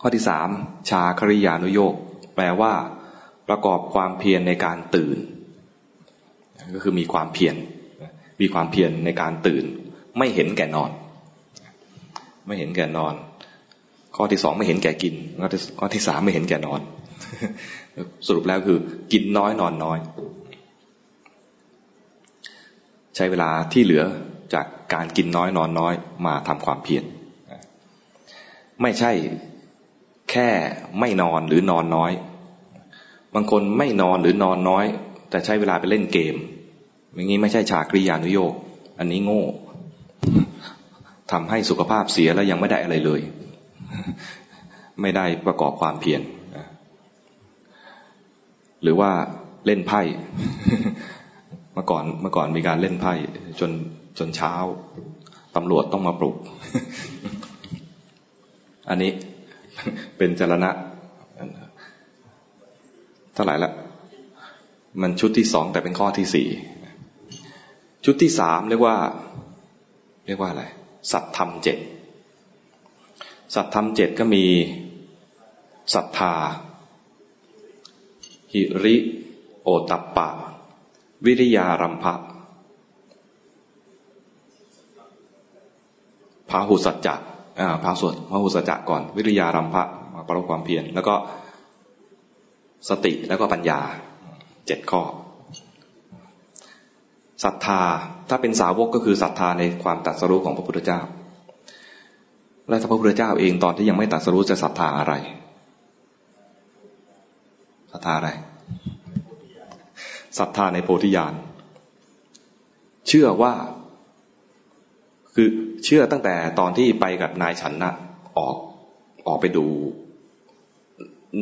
ข้อที่สามชาคริยานุโยกแปลว่า ประกอบความเพียรในการตื่น ก็คือมีความเพียรมีความเพียรในการตื่น ไม่เห็นแก่นอน ไม่เห็นแก่นอน ข้อที่สองไม่เห็นแก่กิน ข้อที่สามไม่เห็นแก่นอน สรุปแล้วคือ กินน้อยนอนน้อย ใช้เวลาที่เหลือจากการกินน้อยนอนน้อย มาทำความเพียรไม่ใช่ ค่ไม่นอนหรือนอนน้อย บางคนไม่นอนหรือนอนน้อย แต่ใช้เวลาไปเล่นเกม อย่างนี้ไม่ใช่ฉากริยานุโยก อันนี้โง่ทำให้สุขภาพเสียแล้วยังไม่ได้อะไรเลย ไม่ได้ประกอบความเพียรหรือว่าเล่นไพ่เมื่อก่อนเมื่อก่อนมีการเล่นไพ่จนจนเช้าตำรวจต้องมาปลุก อันนี้ เป็นจรณะเท่าไหร่ละ มันชุดที่สองแต่เป็นข้อที่สี่ชุดที่สามเรียกว่า เรียกว่าอะไร สัตธรรมเจ็ดสัตธรรมเจ็ดก็มีศรัทธา หิริ โอตัปปะ วิริยารัมภะพาหุสัจจะ พาสวดพระหุสจักก่อน วิริยารัมภะมาประกอบความเพียรแล้วก็สติแล้วก็ปัญญาเจ็ดข้อศรัทธาถ้าเป็นสาวกก็คือศรัทธาในความตัดสรู้ของพระพุทธเจ้า และถ้าพระพุทธเจ้าเองตอนที่ยังไม่ตัดสรู้จะศรัทธาอะไรศรัทธาอะไรศรัทธาในโพธิญาณเชื่อว่า คือเชื่อตั้งแต่ตอนที่ไปกับนายฉันนะออกออกไปดู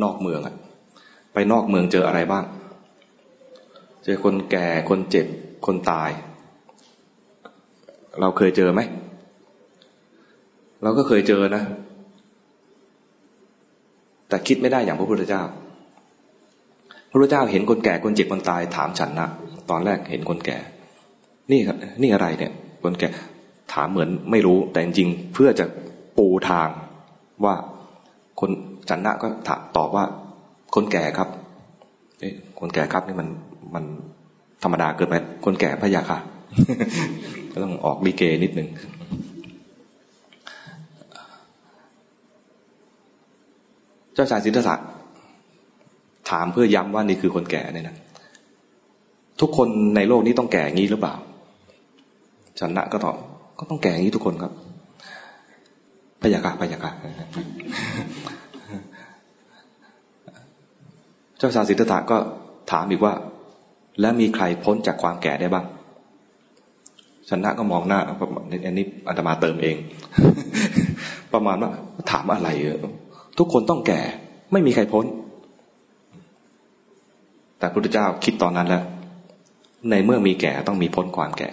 นอกเมืองอะไปนอกเมืองเจออะไรบ้าง เจอคนแก่คนเจ็บคนตาย เราเคยเจอไหม เราก็เคยเจอนะ แต่คิดไม่ได้อย่างพระพุทธเจ้า พระพุทธเจ้าเห็นคนแก่คนเจ็บคนตายถามฉันนะ ตอนแรกเห็นคนแก่ นี่ครับนี่อะไรเนี่ย คนแก่ ถามเหมือนไม่รู้แต่จริงเพื่อจะปูทางว่าคนฉันนะก็ตอบว่า คนแก่ครับเอ๊ะคนแก่ครับนี่มันมันธรรมดาเกินไปคนแก่พระยาค่ะก็ต้องออกดีเกนิดหนึ่งเจ้าชายสิทธัตถะถามเพื่อย้ำว่านี่คือคนแก่เนี่ยนะทุกคนในโลกนี้ต้องแก่งี้หรือเปล่าชนะก็ตอบ ก็ต้องแก่อย่างนี้ทุกคนครับพยากาพยากาเจ้าชายสิทธัตถะก็ถามอีกว่า แล้วมีใครพ้นจากความแก่ได้บ้างชนะก็มองหน้าอันนี้อาตมาเติมเอง ประมาณว่าถามอะไรเออทุกคนต้องแก่ ไม่มีใครพ้น แต่พระพุทธเจ้าคิดตอนนั้นแล้ว ในเมื่อมีแก่ต้องมีพ้นความแก่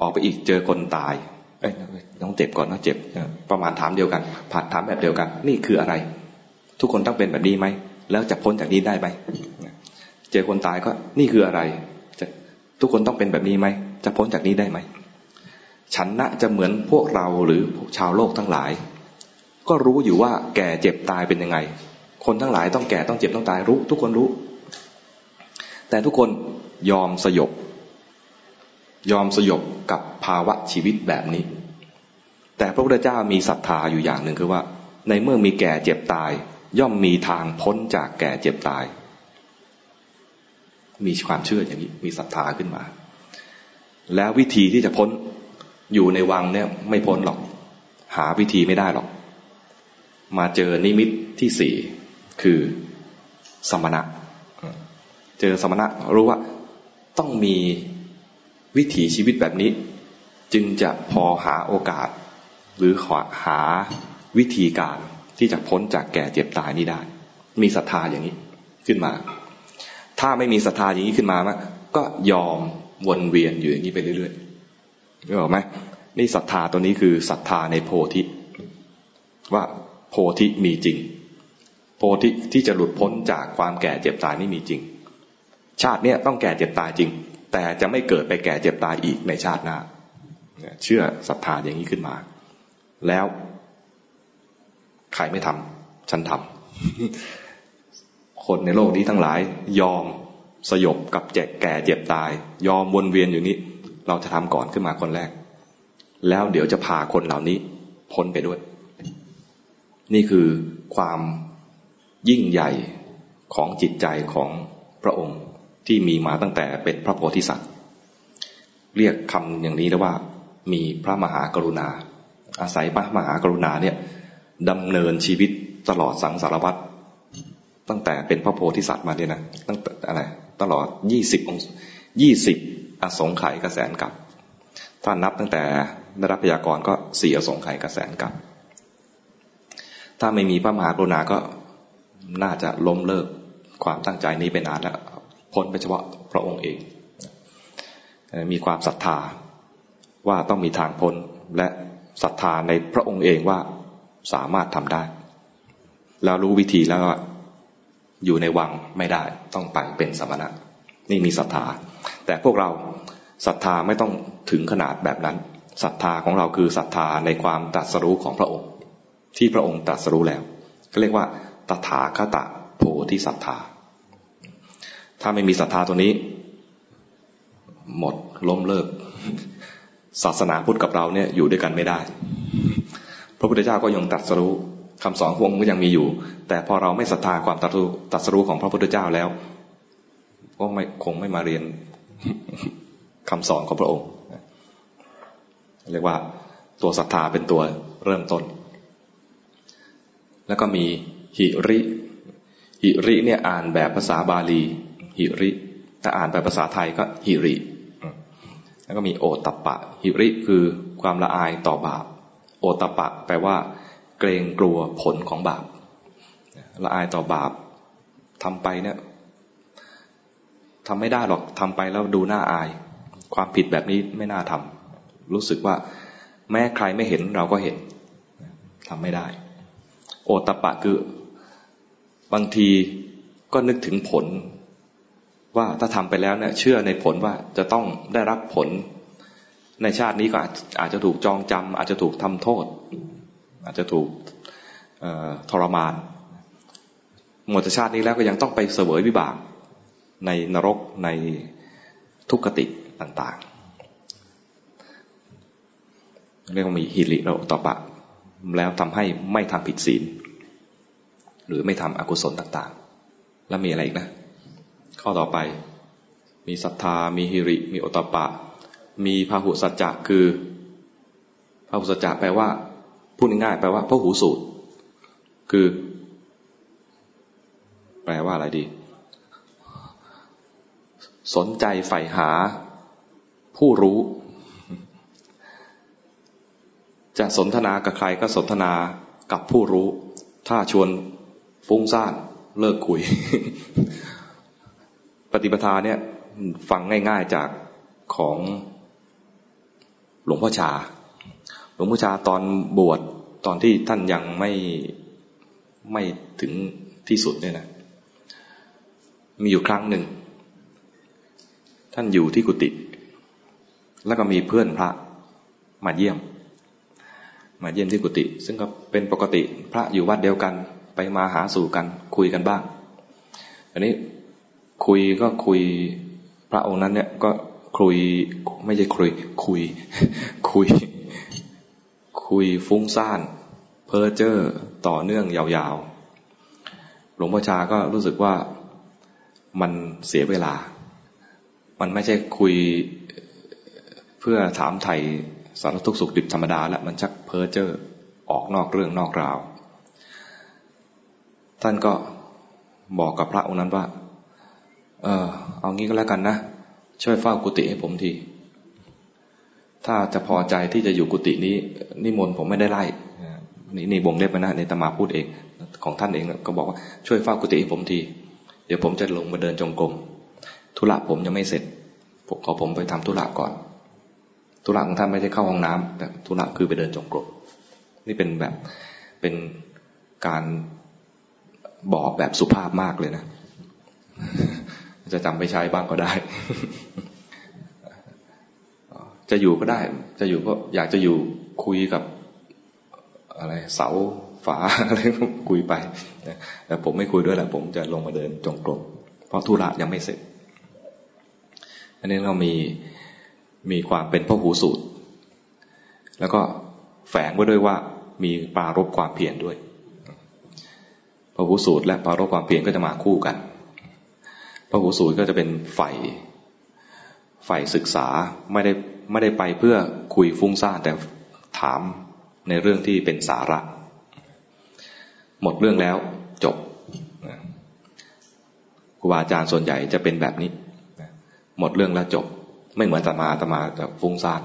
ออกไปอีกเจอคนตายเอ้ยต้องเจ็บก่อนนะเจ็บประมาณถามเดียวกันผัดถามแบบเดียวกัน นี่คืออะไร ทุกคนต้องเป็นแบบนี้ไหมแล้วจะพ้นจากนี้ได้ไหมเจอคนตายก็นี่คืออะไรจะทุกคนต้องเป็นแบบนี้ไหมจะพ้นจากนี้ได้ไหมฉันนะจะเหมือนพวกเราหรือชาวโลกทั้งหลาย ก็รู้อยู่ว่าแก่เจ็บตายเป็นยังไง คนทั้งหลายต้องแก่ต้องเจ็บต้องตายรู้ ทุกคนรู้ แต่ทุกคนยอมสยบ ยอมสยบกับภาวะชีวิตแบบนี้ แต่พระพุทธเจ้ามีศรัทธาอยู่อย่างหนึ่งคือว่า ในเมื่อมีแก่เจ็บตาย ย่อมมีทางพ้นจากแก่เจ็บตาย มีความเชื่ออย่างนี้มีศรัทธาขึ้นมา แล้ววิธีที่จะพ้นอยู่ในวังเนี่ยไม่พ้นหรอก หาวิธีไม่ได้หรอก มาเจอนิมิตที่สี่คือสมณะ เจอสมณะรู้ว่าต้องมี วิถีชีวิตแบบนี้ จึงจะพอหาโอกาส หรือหาวิธีการที่จะพ้นจากแก่เจ็บตายนี้ได้ มีศรัทธาอย่างนี้ขึ้นมา ถ้าไม่มีศรัทธาอย่างนี้ขึ้นมาก็ยอมวนเวียนอยู่อย่างนี้ไปเรื่อยๆรู้ไหมนี่ศรัทธาตัวนี้คือศรัทธาในโพธิ ว่าโพธิมีจริง โพธิที่จะหลุดพ้นจากความแก่เจ็บตายนี่มีจริง ชาติเนี้ยต้องแก่เจ็บตายจริง แต่จะไม่เกิดไปแก่เจ็บตายอีกในชาติหน้าเชื่อศรัทธาอย่างนี้ขึ้นมา แล้วใครไม่ทำฉันทำคนในโลกนี้ทั้งหลาย ยอมสยบกับแจกแก่เจ็บตาย ยอมวนเวียนอยู่นี้ เราจะทำก่อนขึ้นมาคนแรก แล้วเดี๋ยวจะพาคนเหล่านี้พ้นไปด้วย นี่คือความยิ่งใหญ่ของจิตใจของพระองค์ ที่มีมาตั้งแต่เป็นพระโพธิสัตว์ เรียกคำอย่างนี้แล้วว่า มีพระมหากรุณา อาศัยพระมหากรุณาเนี่ยดำเนินชีวิตตลอดสังสารวัตรตั้งแต่เป็นพระโพธิสัตว์มาเนี่ยนะตั้งแต่อะไรตลอดยี่สิบองยี่สิบอสงไขยกระแสนกับถ้านับตั้งแต่ได้รับพยากรก็สี่อสงไขยกระแสนกับ ถ้าไม่มีพระมหากรุณาก็น่าจะล้มเลิกความตั้งใจนี้ไปนานแล้ว พ้นไปเฉพาะพระองค์เอง มีความศรัทธาว่าต้องมีทางพ้นและศรัทธาในพระองค์เองว่าสามารถทำได้ แล้วรู้วิธีแล้วอยู่ในวังไม่ได้ต้องไปเป็นสมณะ นี่มีศรัทธา แต่พวกเราศรัทธาไม่ต้องถึงขนาดแบบนั้นศรัทธาของเราคือศรัทธาในความตรัสรู้ของพระองค์ ที่พระองค์ตรัสรู้แล้วก็เรียกว่าตถาคตะโพธิศรัทธา ถ้าไม่มีศรัทธาตัวนี้ หมดล้มเลิก ศาสนาพุทธกับเราเนี่ยอยู่ด้วยกันไม่ได้ พระพุทธเจ้าก็ยังตรัสรู้คำสอนพวงก็ยังมีอยู่ แต่พอเราไม่ศรัทธาความตรัสรู้ตรัสรู้ของพระพุทธเจ้าแล้ว ก็ไม่คงไม่มาเรียนคำสอนของพระองค์เรียกว่าตัวศรัทธาเป็นตัวเริ่มต้น แล้วก็มีหิริหิริเนี่ยอ่านแบบภาษาบาลี หิริถ้าอ่านแบบภาษาไทยก็หิริแล้วก็มีโอตปะ หิริคือความละอายต่อบาป โอตปะ แปลว่า เกรงกลัวผลของบาป ละอายต่อบาปทำไปเนี่ยทำไม่ได้หรอกทำไปแล้วดูน่าอาย ความผิดแบบนี้ไม่น่าทำรู้สึกว่า แม้ใครไม่เห็นเราก็เห็นทำไม่ได้ โอตปะคือบางทีก็นึกถึงผล ว่าถ้าทำไปแล้วเนี่ยเชื่อในผลว่าจะต้องได้รับผล ในชาตินี้ก็อาจจะถูกจองจำอาจจะถูกทำโทษ อาจจะถูกทรมาน หมดชาตินี้แล้วก็ยังต้องไปเสวยวิบากในนรกในทุกขติต่างๆ เรียกว่ามีฮิริโรตปะ แล้วทำให้ไม่ทำผิดศีล หรือไม่ทำอกุศลต่างๆ แล้วมีอะไรอีกนะ ข้อต่อไป มีศรัทธา มีฮิริ มีโอตปะ มีพาหุสัจจะคือพาหุสัจจะแปลว่า พูดง่ายๆแปลว่าพระหูสูตร คือ แปลว่าอะไรดี สนใจใฝ่หา ผู้รู้ จะสนทนากับใครก็สนทนากับผู้รู้ ถ้าชวนฟุ้งซ่านเลิกคุย ฏิปทาเนี่ยฟังง่าย ๆจากของหลวงพ่อชา หลวงพ่อชาตอนบวชตอนที่ท่านยังไม่ไม่ถึงที่สุดเนี่ยนะ มีอยู่ครั้งหนึ่ง ท่านอยู่ที่กุฏิแล้วก็มีเพื่อนพระมาเยี่ยม มาเยี่ยมที่กุฏิซึ่งก็เป็นปกติพระอยู่วัดเดียวกันไปมาหาสู่กันคุยกันบ้างอันนี้ คุยก็คุยพระองค์นั้นเนี่ยก็คุยไม่ใช่คุย คุย คุย คุยฟุ้งซ่าน เพ้อเจ้อต่อเนื่องยาวๆ หลวงพ่อชาก็รู้สึกว่ามันเสียเวลา มันไม่ใช่คุยเพื่อถามไถ่สารทุกสุขดิบธรรมดาแล้วมันชักเพ้อเจ้อออกนอกเรื่องนอกราว ท่านก็บอกกับพระองค์นั้นว่า เออเอางี้ก็แล้วกันนะ ช่วยเฝ้ากุฏิให้ผมที ถ้าจะพอใจที่จะอยู่กุฏินี้ นิมนต์ผมไม่ได้ไล่นี่นี่วงเล็บนะในตมาพูดเอง ของท่านเองก็บอกว่าช่วยเฝ้ากุฏิให้ผมที เดี๋ยวผมจะลงมาเดินจงกรมธุระผมยังไม่เสร็จขอผมไปทำธุระก่อน ธุระของท่านไม่ใช่เข้าห้องน้ำแต่ธุระคือไปเดินจงกรมนี่เป็นแบบเป็นการบอกแบบสุภาพมากเลยนะ จะจำไปใช้บ้างก็ได้ จะอยู่ก็ได้ จะอยู่ก็อยากจะอยู่คุยกับอะไรเสาฝาอะไรคุยไปแต่ผมไม่คุยด้วยแหละ ผมจะลงมาเดินจงกรมเพราะธุระยังไม่เสร็จ อันนี้เรามีมีความเป็นพหูสูตร แล้วก็แฝงไว้ด้วยว่ามีปารบความเพียรด้วยพหูสูตรและปารบความเพียรก็จะมาคู่กัน พระหูสูตรก็จะเป็นใฝ่ใฝ่ศึกษาไม่ได้ไม่ได้ไปเพื่อคุยฟุ้งซ่านแต่ถามในเรื่องที่เป็นสาระ หมดเรื่องแล้วจบครูบาอาจารย์ส่วนใหญ่จะเป็นแบบนี้ หมดเรื่องแล้วจบ ไม่เหมือนตมาตมาจะฟุ้งซ่าน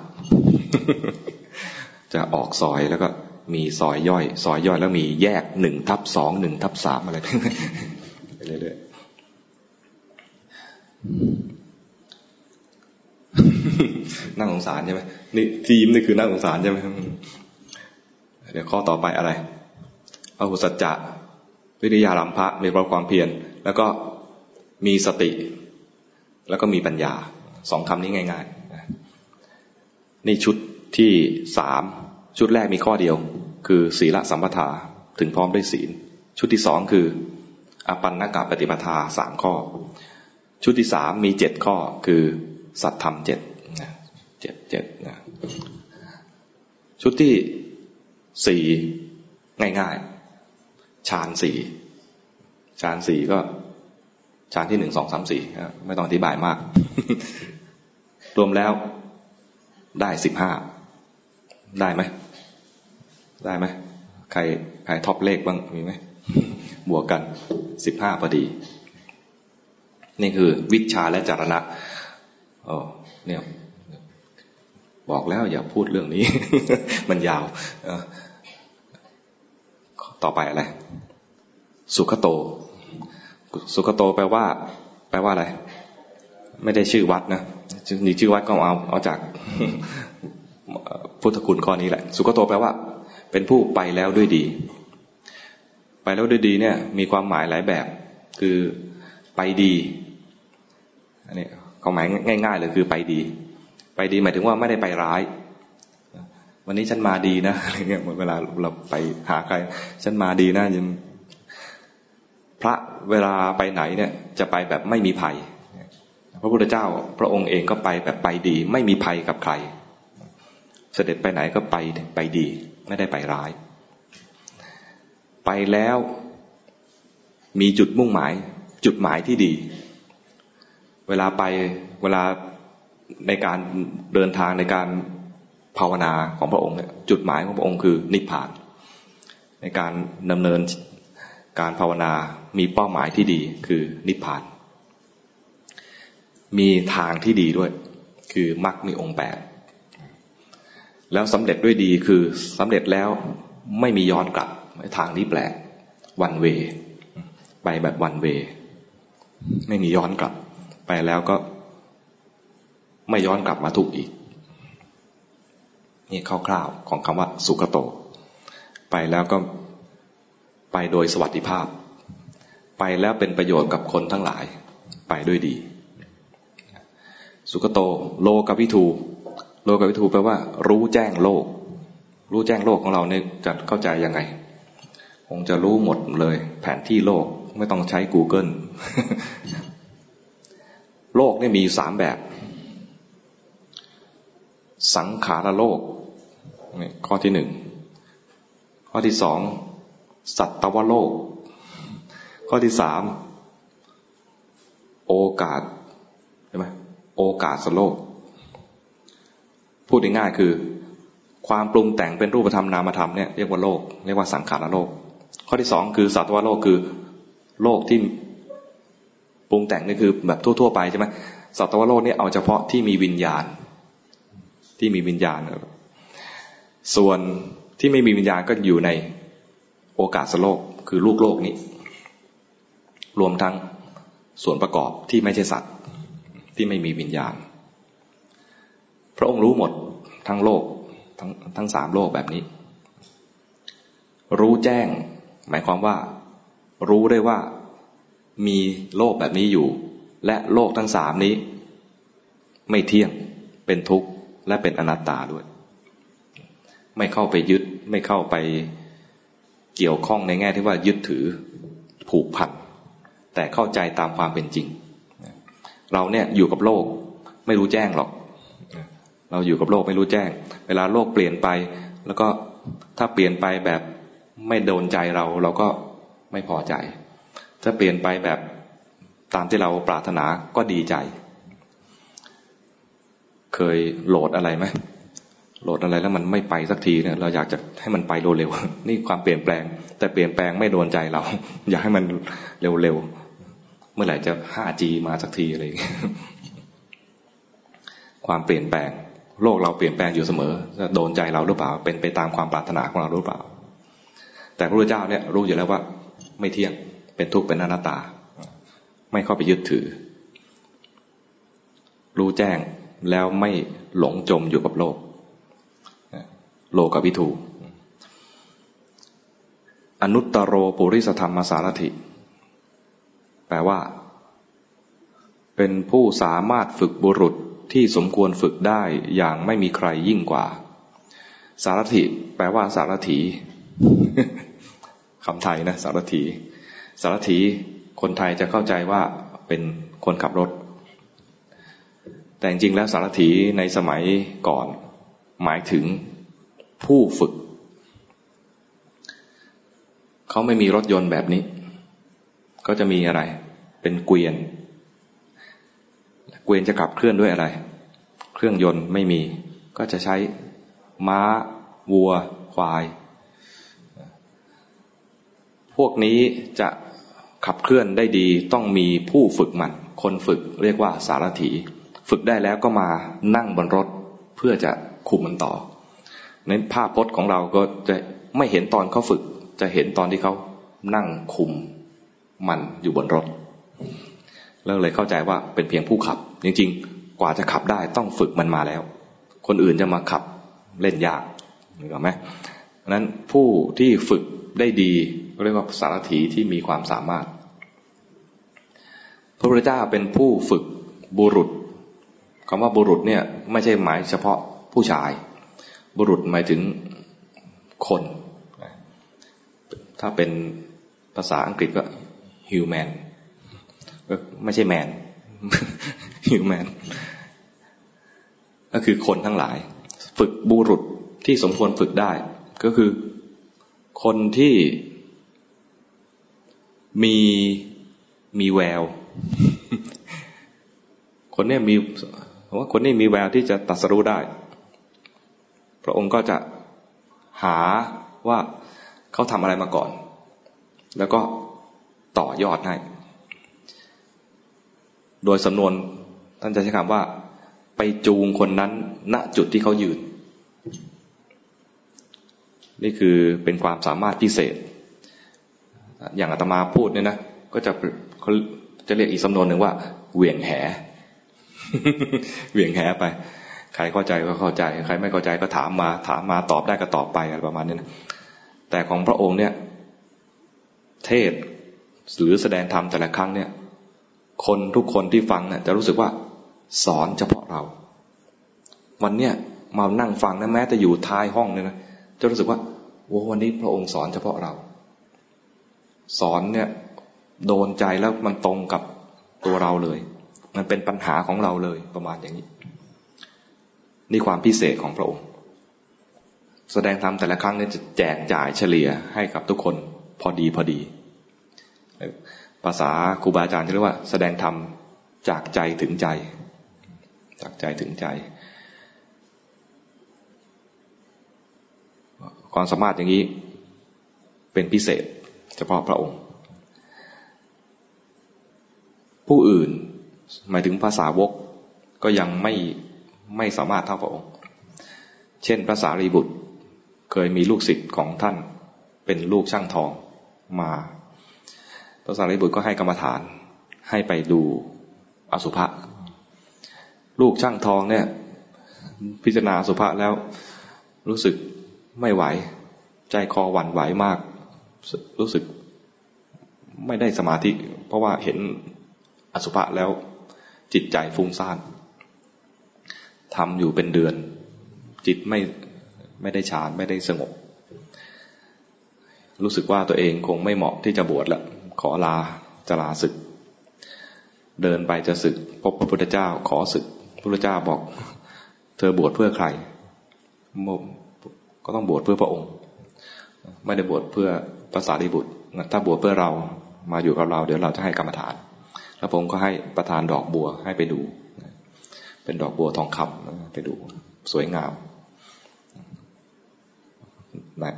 จะออกซอยแล้วก็มีซอยย่อย ซอยย่อยแล้วมีแยกหนึ่งทับสองหนึ่งทับสามอะไรไปเรื่อยๆ นั่งสงสารใช่ไหมนี่ทีมนี่คือนั่งสงสารใช่ไหมเดี๋ยวข้อต่อไปอะไรพระหุสัจจะวิทยาลัมพะมีความเพียรแล้วก็มีสติ แล้วก็มีปัญญาสองคำนี้ง่ายๆนี่ชุดที่สามชุดแรกมีข้อเดียว คือศีลสัมปทาถึงพร้อมด้วยศีล ชุดที่สองคืออปันนกาปฏิปทาสามข้อ ชุดที่สามมีเจ็ดข้อคือสัตธรรมเจ็ดเจ็ดเจ็ดนะชุดที่สี่ง่ายๆฌานสี่ฌานสี่ก็ฌานที่หนึ่งสองสามสี่ไม่ต้องอธิบายมาก รวมแล้วได้สิบห้าได้ไหม ได้ไหมใครใครท็อปเลขบ้างมีไหมบวกกันสิบห้าพอดี นี่คือวิชาและจารณะโอ้เนี่ยบอกแล้วอย่าพูดเรื่องนี้ มันยาวต่อไปอะไร สุขโต สุขโตแปลว่า แปลว่าอะไร ไม่ได้ชื่อวัดนะนี่ชื่อวัดก็เอาเอาจากพุทธคุณข้อนี้แหละ สุกโตแปลว่า เป็นผู้ไปแล้วด้วยดี ไปแล้วด้วยดีเนี่ย มีความหมายหลายแบบ คือไปดี อันนี้ความหมายง่าย ๆ เลยคือไปดี ไปดีหมายถึงว่าไม่ได้ไปร้าย วันนี้ฉันมาดีนะอะไรเงี้ยเวลาเราไปหาใคร ฉันมาดีนะยังพระเวลาไปไหนเนี่ย จะไปแบบไม่มีภัย พระพุทธเจ้าพระองค์เองก็ไปแบบไปดี ไม่มีภัยกับใคร เสด็จไปไหนก็ไปไปดี ไม่ได้ไปร้าย ไปแล้วมีจุดมุ่งหมาย จุดหมายที่ดี เวลาไปเวลาในการเดินทางในการภาวนาของพระองค์จุดหมายของพระองค์คือนิพพาน ในการดำเนินการภาวนามีเป้าหมายที่ดีคือนิพพาน มีทางที่ดีด้วย คือมรรคมีองค์แปดแล้วสำเร็จด้วยดีคือสำเร็จแล้วไม่มีย้อนกลับทางนี้แปลกวันเว ไปแบบวันเว ไม่มีย้อนกลับ ไปแล้วก็ไม่ย้อนกลับมาทุกอีก นี่คร่าวๆของคำว่าสุขโต ไปแล้วก็ไปโดยสวัสดิภาพ ไปแล้วเป็นประโยชน์กับคนทั้งหลาย ไปด้วยดี สุขโต โลกวิทู โลกวิทูแปลว่า รู้แจ้งโลก รู้แจ้งโลกของเราเนี่ยจะเข้าใจยังไง คงจะรู้หมดเลย แผนที่โลกไม่ต้องใช้ Google โลกนี่มีสามแบบ สังขารโลกนี่ข้อที่หนึ่ง ข้อที่สอง สัตวโลก ข้อที่สาม โอกาสใช่ไหมโอกาสสโลก พูดง่ายๆคือ ความปรุงแต่งเป็นรูปธรรมนามธรรมเนี่ยเรียกว่าโลก เรียกว่าสังขารโลก ข้อที่สองคือสัตวโลกคือ โลกที่ ปรุงแต่งนี่คือแบบทั่ว ๆ ไปใช่ไหมสัตวโลกนี่เอาเฉพาะที่มีวิญญาณ ที่มีวิญญาณ ส่วนที่ไม่มีวิญญาณก็อยู่ในโอกาสโลกคือลูกโลกนี้ รวมทั้งส่วนประกอบที่ไม่ใช่สัตว์ที่ไม่มีวิญญาณ พระองค์รู้หมดทั้งโลกทั้งทั้งสามโลกแบบนี้ รู้แจ้ง หมายความว่า รู้ได้ว่า มีโลกแบบนี้อยู่ และโลกทั้งสามนี้ ไม่เที่ยงเป็นทุกข์และเป็นอนัตตาด้วย ไม่เข้าไปยึดไม่เข้าไปเกี่ยวข้องในแง่ที่ว่ายึดถือผูกพันแต่เข้าใจตามความเป็นจริง เราเนี่ยอยู่กับโลกไม่รู้แจ้งหรอก เราอยู่กับโลกไม่รู้แจ้ง เวลาโลกเปลี่ยนไป แล้วก็ถ้าเปลี่ยนไปแบบไม่โดนใจเราเราก็ไม่พอใจ ถ้าเปลี่ยนไปแบบตามที่เราปรารถนาก็ดีใจ เคยโหลดอะไรไหมโหลดอะไรแล้วมันไม่ไปสักทีเนี่ยเราอยากจะให้มันไปเร็วๆนี่ความเปลี่ยนแปลง แต่เปลี่ยนแปลงไม่โดนใจเรา อยากให้มันเร็วๆเมื่อไหร่จะ 5G มาสักทีอะไรความเปลี่ยนแปลง โลกเราเปลี่ยนแปลงอยู่เสมอจะโดนใจเราหรือเปล่า เป็นไปตามความปรารถนาของเราหรือเปล่า แต่พระพุทธเจ้าเนี่ยรู้อยู่แล้วว่า ไม่เที่ยง เป็นทุกข์เป็นอนัตตา ไม่เข้าไปยึดถือ รู้แจ้งแล้วไม่หลงจมอยู่กับโลก โลกับวิถูอนุตตรโรปุริสธรรมสารถิ แปลว่า เป็นผู้สามารถฝึกบุรุษที่สมควรฝึกได้อย่างไม่มีใครยิ่งกว่า สารถิ แปลว่าสารถีคำไทยนะ สารถี สารถีคนไทยจะเข้าใจว่าเป็นคนขับรถ แต่จริงแล้วสารถีในสมัยก่อน หมายถึงผู้ฝึก เขาไม่มีรถยนต์แบบนี้ ก็จะมีอะไร เป็นเกวียน เกวียนจะขับเคลื่อนด้วยอะไร เครื่องยนต์ไม่มี ก็จะใช้ม้า วัว ควาย พวกนี้จะ ขับเคลื่อนได้ดีต้องมีผู้ฝึกมัน คนฝึกเรียกว่าสารถี ฝึกได้แล้วก็มานั่งบนรถเพื่อจะคุมมันต่อในภาพพจน์ของเราก็จะไม่เห็นตอนเขาฝึก จะเห็นตอนที่เขานั่งคุมมันอยู่บนรถ แล้วเลยเข้าใจว่าเป็นเพียงผู้ขับ จริงๆ กว่าจะขับได้ต้องฝึกมันมาแล้ว คนอื่นจะมาขับเล่นยากนึกออกไหม นั้นผู้ที่ฝึกได้ดีเรียกว่าสารถีที่มีความสามารถ พระพุทธเจ้าเป็นผู้ฝึกบุรุษคำว่าบุรุษเนี่ยไม่ใช่หมายเฉพาะผู้ชาย บุรุษหมายถึงคน ถ้าเป็นภาษาอังกฤษก็ human ไม่ใช่แมน human ก็คือคนทั้งหลาย ฝึกบุรุษที่สมควรฝึกได้ ก็คือคนที่มีมีแวว คนนี้มีว่าคนนี้มีแววที่จะตัดสรู้ได้ พระองค์ก็จะหาว่าเขาทำอะไรมาก่อน แล้วก็ต่อยอดให้ โดยสำนวนท่านจะใช้คำว่า ไปจูงคนนั้นณจุดที่เขายืน นี่คือเป็นความสามารถพิเศษ อย่างอาตมาพูดเนี่ยนะก็จะเขาจะเรียกอีกสำนวนหนึ่งว่าเหวี่ยงแหเหวี่ยงแหไป ใครเข้าใจก็เข้าใจ ใครไม่เข้าใจก็ถามมา ถามมาตอบได้ก็ตอบไปอะไรประมาณนี้นะแต่ของพระองค์เนี่ย เทศหรือแสดงธรรมแต่ละครั้งเนี่ย คนทุกคนที่ฟังเนี่ยจะรู้สึกว่าสอนเฉพาะเรา วันเนี้ยมานั่งฟังนะแม้แต่อยู่ท้ายห้องเนี่ยนะจะรู้สึกว่า วันนี้พระองค์สอนเฉพาะเรา สอนเนี่ยโดนใจแล้วมันตรงกับตัวเราเลย มันเป็นปัญหาของเราเลยประมาณอย่างนี้ นี่ความพิเศษของพระองค์ แสดงธรรมแต่ละครั้งเนี่ยจะแจกจ่ายเฉลี่ยให้กับทุกคนพอดีพอดี ภาษาครูบาอาจารย์จะเรียกว่า แสดงธรรมจากใจถึงใจ จากใจถึงใจ ความสามารถอย่างนี้เป็นพิเศษ เฉพาะพระองค์ ผู้อื่นหมายถึงภาษาวกก็ยังไม่ไม่สามารถเท่าพระองค์ เช่นภาษารีบุตรเคยมีลูกศิษย์ของท่านเป็นลูกช่างทองมาภาษารีบุตรก็ให้กรรมฐานให้ไปดูอสุภะลูกช่างทองเนี่ย พิจารณาอสุภะแล้วรู้สึก ไม่ไหว ใจคอหวั่นไหวมาก รู้สึกไม่ได้สมาธิ เพราะว่าเห็นอสุภะแล้วจิตใจฟุ้งซ่านทำอยู่เป็นเดือน จิตไม่ไม่ได้ฌานไม่ได้สงบ รู้สึกว่าตัวเองคงไม่เหมาะที่จะบวชละขอลาจะลาศึก เดินไปจะศึก พบพระพุทธเจ้าขอศึกพระพุทธเจ้าบอก เธอบวชเพื่อใคร ก็ต้องบวชเพื่อพระองค์ ไม่ได้บวชเพื่อภาษาดิบุตรถ้าบวชเพื่อเรามาอยู่กับเรา เดี๋ยวเราจะให้กรรมฐาน แล้วผมก็ให้ประธานดอกบัวให้ไปดู เป็นดอกบัวทองคำไปดู สวยงาม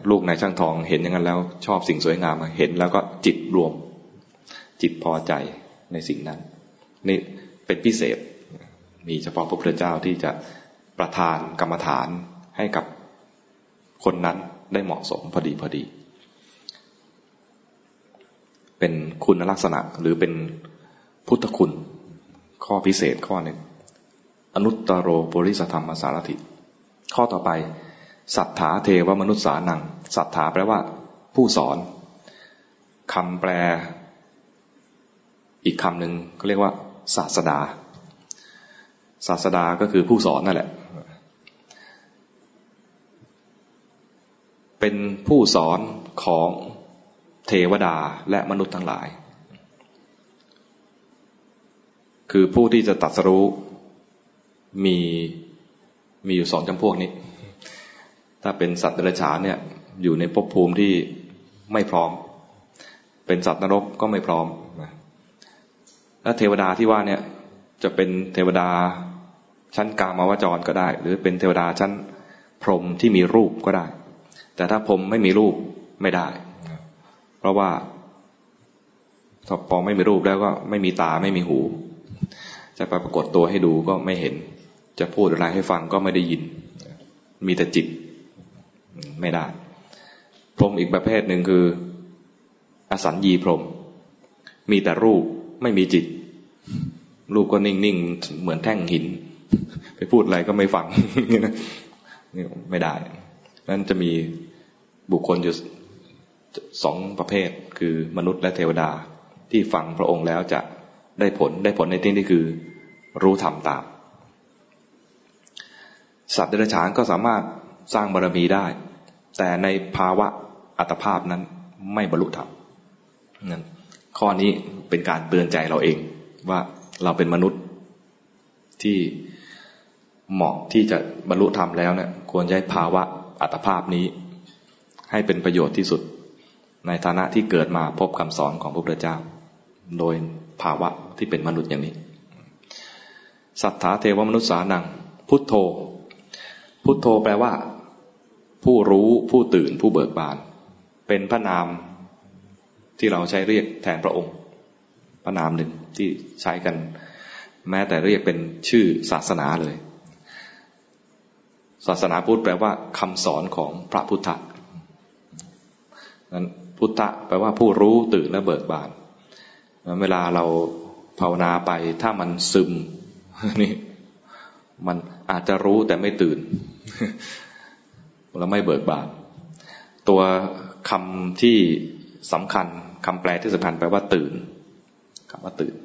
ลูกนายช่างทองเห็นอย่างนั้นแล้ว ชอบสิ่งสวยงามเห็นแล้วก็จิตรวม จิตพอใจในสิ่งนั้น นี่เป็นพิเศษ มีเฉพาะพระพุทธเจ้าที่จะประทานกรรมฐานให้กับ คนนั้นได้เหมาะสมพอดีพอดี เป็นคุณลักษณะหรือเป็นพุทธคุณ ข้อพิเศษข้อหนึ่งอนุตตรโรบริสธรรมสารถิ ข้อต่อไป สัทธาเทวมนุษย์สานัง สัทธาแปลว่า ผู้สอนคำแปล อีกคำหนึ่งเขาเรียกว่า ศาสดา ศาสดาก็คือผู้สอนนั่นแหละ เป็นผู้สอนของเทวดาและมนุษย์ทั้งหลาย คือผู้ที่จะตัดสรู้มีมีอยู่สองจำพวกนี้ ถ้าเป็นสัตว์เดรัจฉานเนี่ยอยู่ในภพภูมิที่ไม่พร้อม เป็นสัตว์นรกก็ไม่พร้อมและเทวดาที่ว่าเนี่ยจะเป็นเทวดาชั้นกามาวจรก็ได้ หรือเป็นเทวดาชั้นพรหมที่มีรูปก็ได้ แต่ถ้าพรมไม่มีรูปไม่ได้ เพราะว่าพอไม่มีรูปแล้วก็ไม่มีตาไม่มีหู จะไปปรากฏตัวให้ดูก็ไม่เห็น จะพูดอะไรให้ฟังก็ไม่ได้ยิน มีแต่จิตไม่ได้ พรมอีกประเภทหนึ่งคือ อสัญญีพรม มีแต่รูปไม่มีจิต รูปก็นิ่งๆ เหมือนแท่งหิน ไปพูดอะไรก็ไม่ฟัง นี่ไม่ได้นั้นจะมี บุคคลอยู่สองประเภทคือมนุษย์และเทวดาที่ฟังพระองค์แล้วจะได้ผลได้ผลในที่นี้คือ รู้ธรรมตาม สัตว์เดรัจฉานก็สามารถสร้างบารรมีได้ แต่ในภาวะอัตภาพนั้นไม่บรรลุธรรมนั้นข้อนี้เป็นการเตือนใจเราเองว่าเราเป็นมนุษย์ที่เหมาะที่จะบรรลุธรรมแล้วเนะี่ยควรใช้ภาวะอัตภาพนี้ ให้เป็นประโยชน์ที่สุด ในฐานะที่เกิดมาพบคำสอนของพระพุทธเจ้า โดยภาวะที่เป็นมนุษย์อย่างนี้ สัทธาเทวมนุษย์สานัง พุทโธ พุทโธแปลว่า ผู้รู้ผู้ตื่นผู้เบิกบาน เป็นพระนามที่เราใช้เรียกแทนพระองค์ พระนามหนึ่งที่ใช้กัน แม้แต่เรียกเป็นชื่อศาสนาเลย ศาสนาพุทธแปลว่าคำสอนของพระพุทธ นั้นพุทธะแปลว่าผู้รู้ตื่นและเบิกบานเวลาเราภาวนาไปถ้ามันซึมนี่มันอาจจะรู้แต่ไม่ตื่นแล้วไม่เบิกบานตัวคำที่สำคัญคำแปลที่สำคัญแปลว่าตื่นคำว่าตื่น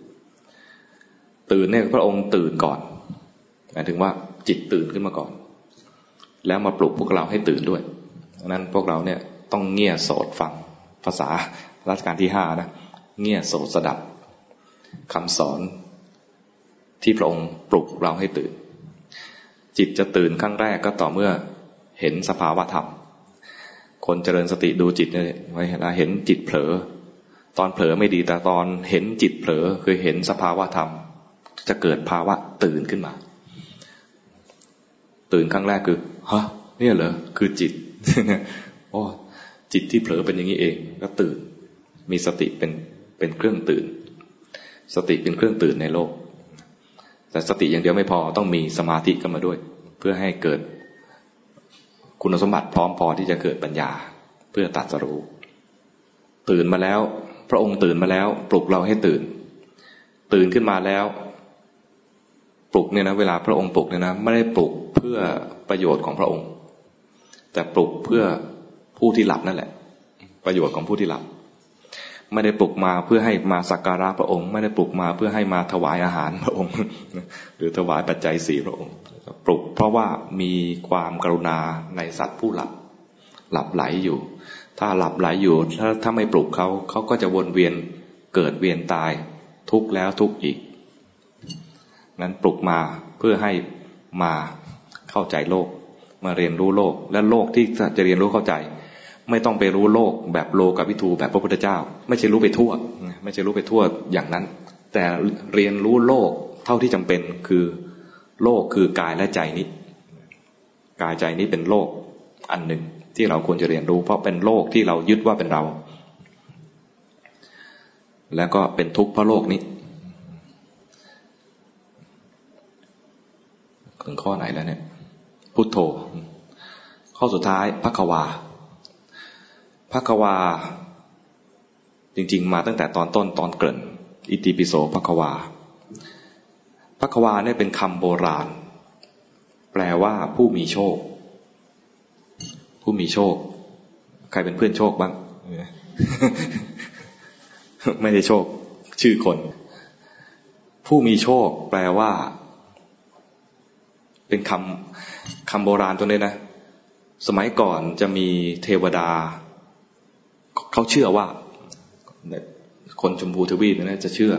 ตื่นเนี่ยพระองค์ตื่นก่อนหมายถึงว่าจิตตื่นขึ้นมาก่อน แล้วมาปลุกพวกเราให้ตื่นด้วยดังนั้นพวกเราเนี่ย ต้องเงี่ยโสดฟังภาษารัชกาลที่ห้านะเงี่ยโสดสดับคำสอนที่พระองค์ปลุกเราให้ตื่น จิตจะตื่นครั้งแรกก็ต่อเมื่อเห็นสภาวะธรรม คนเจริญสติดูจิตเนี่ยเวลาเห็นจิตเผลอ ตอนเผลอไม่ดีแต่ตอนเห็นจิตเผลอคือเห็นสภาวะธรรม จะเกิดภาวะตื่นขึ้นมา ตื่นครั้งแรกคือฮะเนี่ยเหรอคือจิตโอ้ จิตที่เผลอเป็นอย่างนี้เองก็ตื่น มีสติเป็นเป็นเครื่องตื่น สติเป็นเครื่องตื่นในโลก แต่สติอย่างเดียวไม่พอต้องมีสมาธิกันมาด้วย เพื่อให้เกิดคุณสมบัติพร้อมพอที่จะเกิดปัญญาเพื่อตัดสรู้ ตื่นมาแล้ว พระองค์ตื่นมาแล้ว ปลุกเราให้ตื่น ตื่นขึ้นมาแล้ว ปลุกเนี่ยนะเวลาพระองค์ปลุกเนี่ยนะไม่ได้ปลุกเพื่อประโยชน์ของพระองค์ แต่ปลุกเพื่อ ผู้ที่หลับนั่นแหละ ประโยชน์ของผู้ที่หลับ ไม่ได้ปลุกมาเพื่อให้มาสักการะพระองค์ ไม่ได้ปลุกมาเพื่อให้มาถวายอาหารพระองค์ หรือถวายปัจจัยสี่พระองค์ ปลุกเพราะว่ามีความกรุณาในสัตว์ผู้หลับ หลับไหลอยู่ ถ้าหลับไหลอยู่ถ้าถ้าไม่ปลุกเขาเขาก็จะวนเวียนเกิดเวียนตายทุกแล้วทุกอีก นั้นปลุกมาเพื่อให้มาเข้าใจโลกมาเรียนรู้โลกและโลกที่จะเรียนรู้เข้าใจ ไม่ต้องไปรู้โลกแบบโลกับวิทูแบบพระพุทธเจ้า ไม่ใช่รู้ไปทั่ว ไม่ใช่รู้ไปทั่วอย่างนั้น แต่เรียนรู้โลกเท่าที่จำเป็นคือโลกคือกายและใจนี้ กายใจนี้เป็นโลกอันหนึ่งที่เราควรจะเรียนรู้ เพราะเป็นโลกที่เรายึดว่าเป็นเรา แล้วก็เป็นทุกข์เพราะโลกนี้ถึงข้อไหนแล้วเนี่ย พุทโธ ข้อสุดท้ายพักวา พักวา จริง ๆ มาตั้งแต่ตอนต้นตอนเกริ่นอิติปิโสพักวาพักวาเนี่ยเป็นคำโบราณ แปลว่าผู้มีโชค ผู้มีโชค ใครเป็นเพื่อนโชคบ้าง ไม่ได้โชค ชื่อคน ผู้มีโชค แปลว่า เป็นคำคำโบราณตัวนี้นะ สมัยก่อนจะมีเทวดา เขาเชื่อว่าคนชมพูทวีปนะจะเชื่อ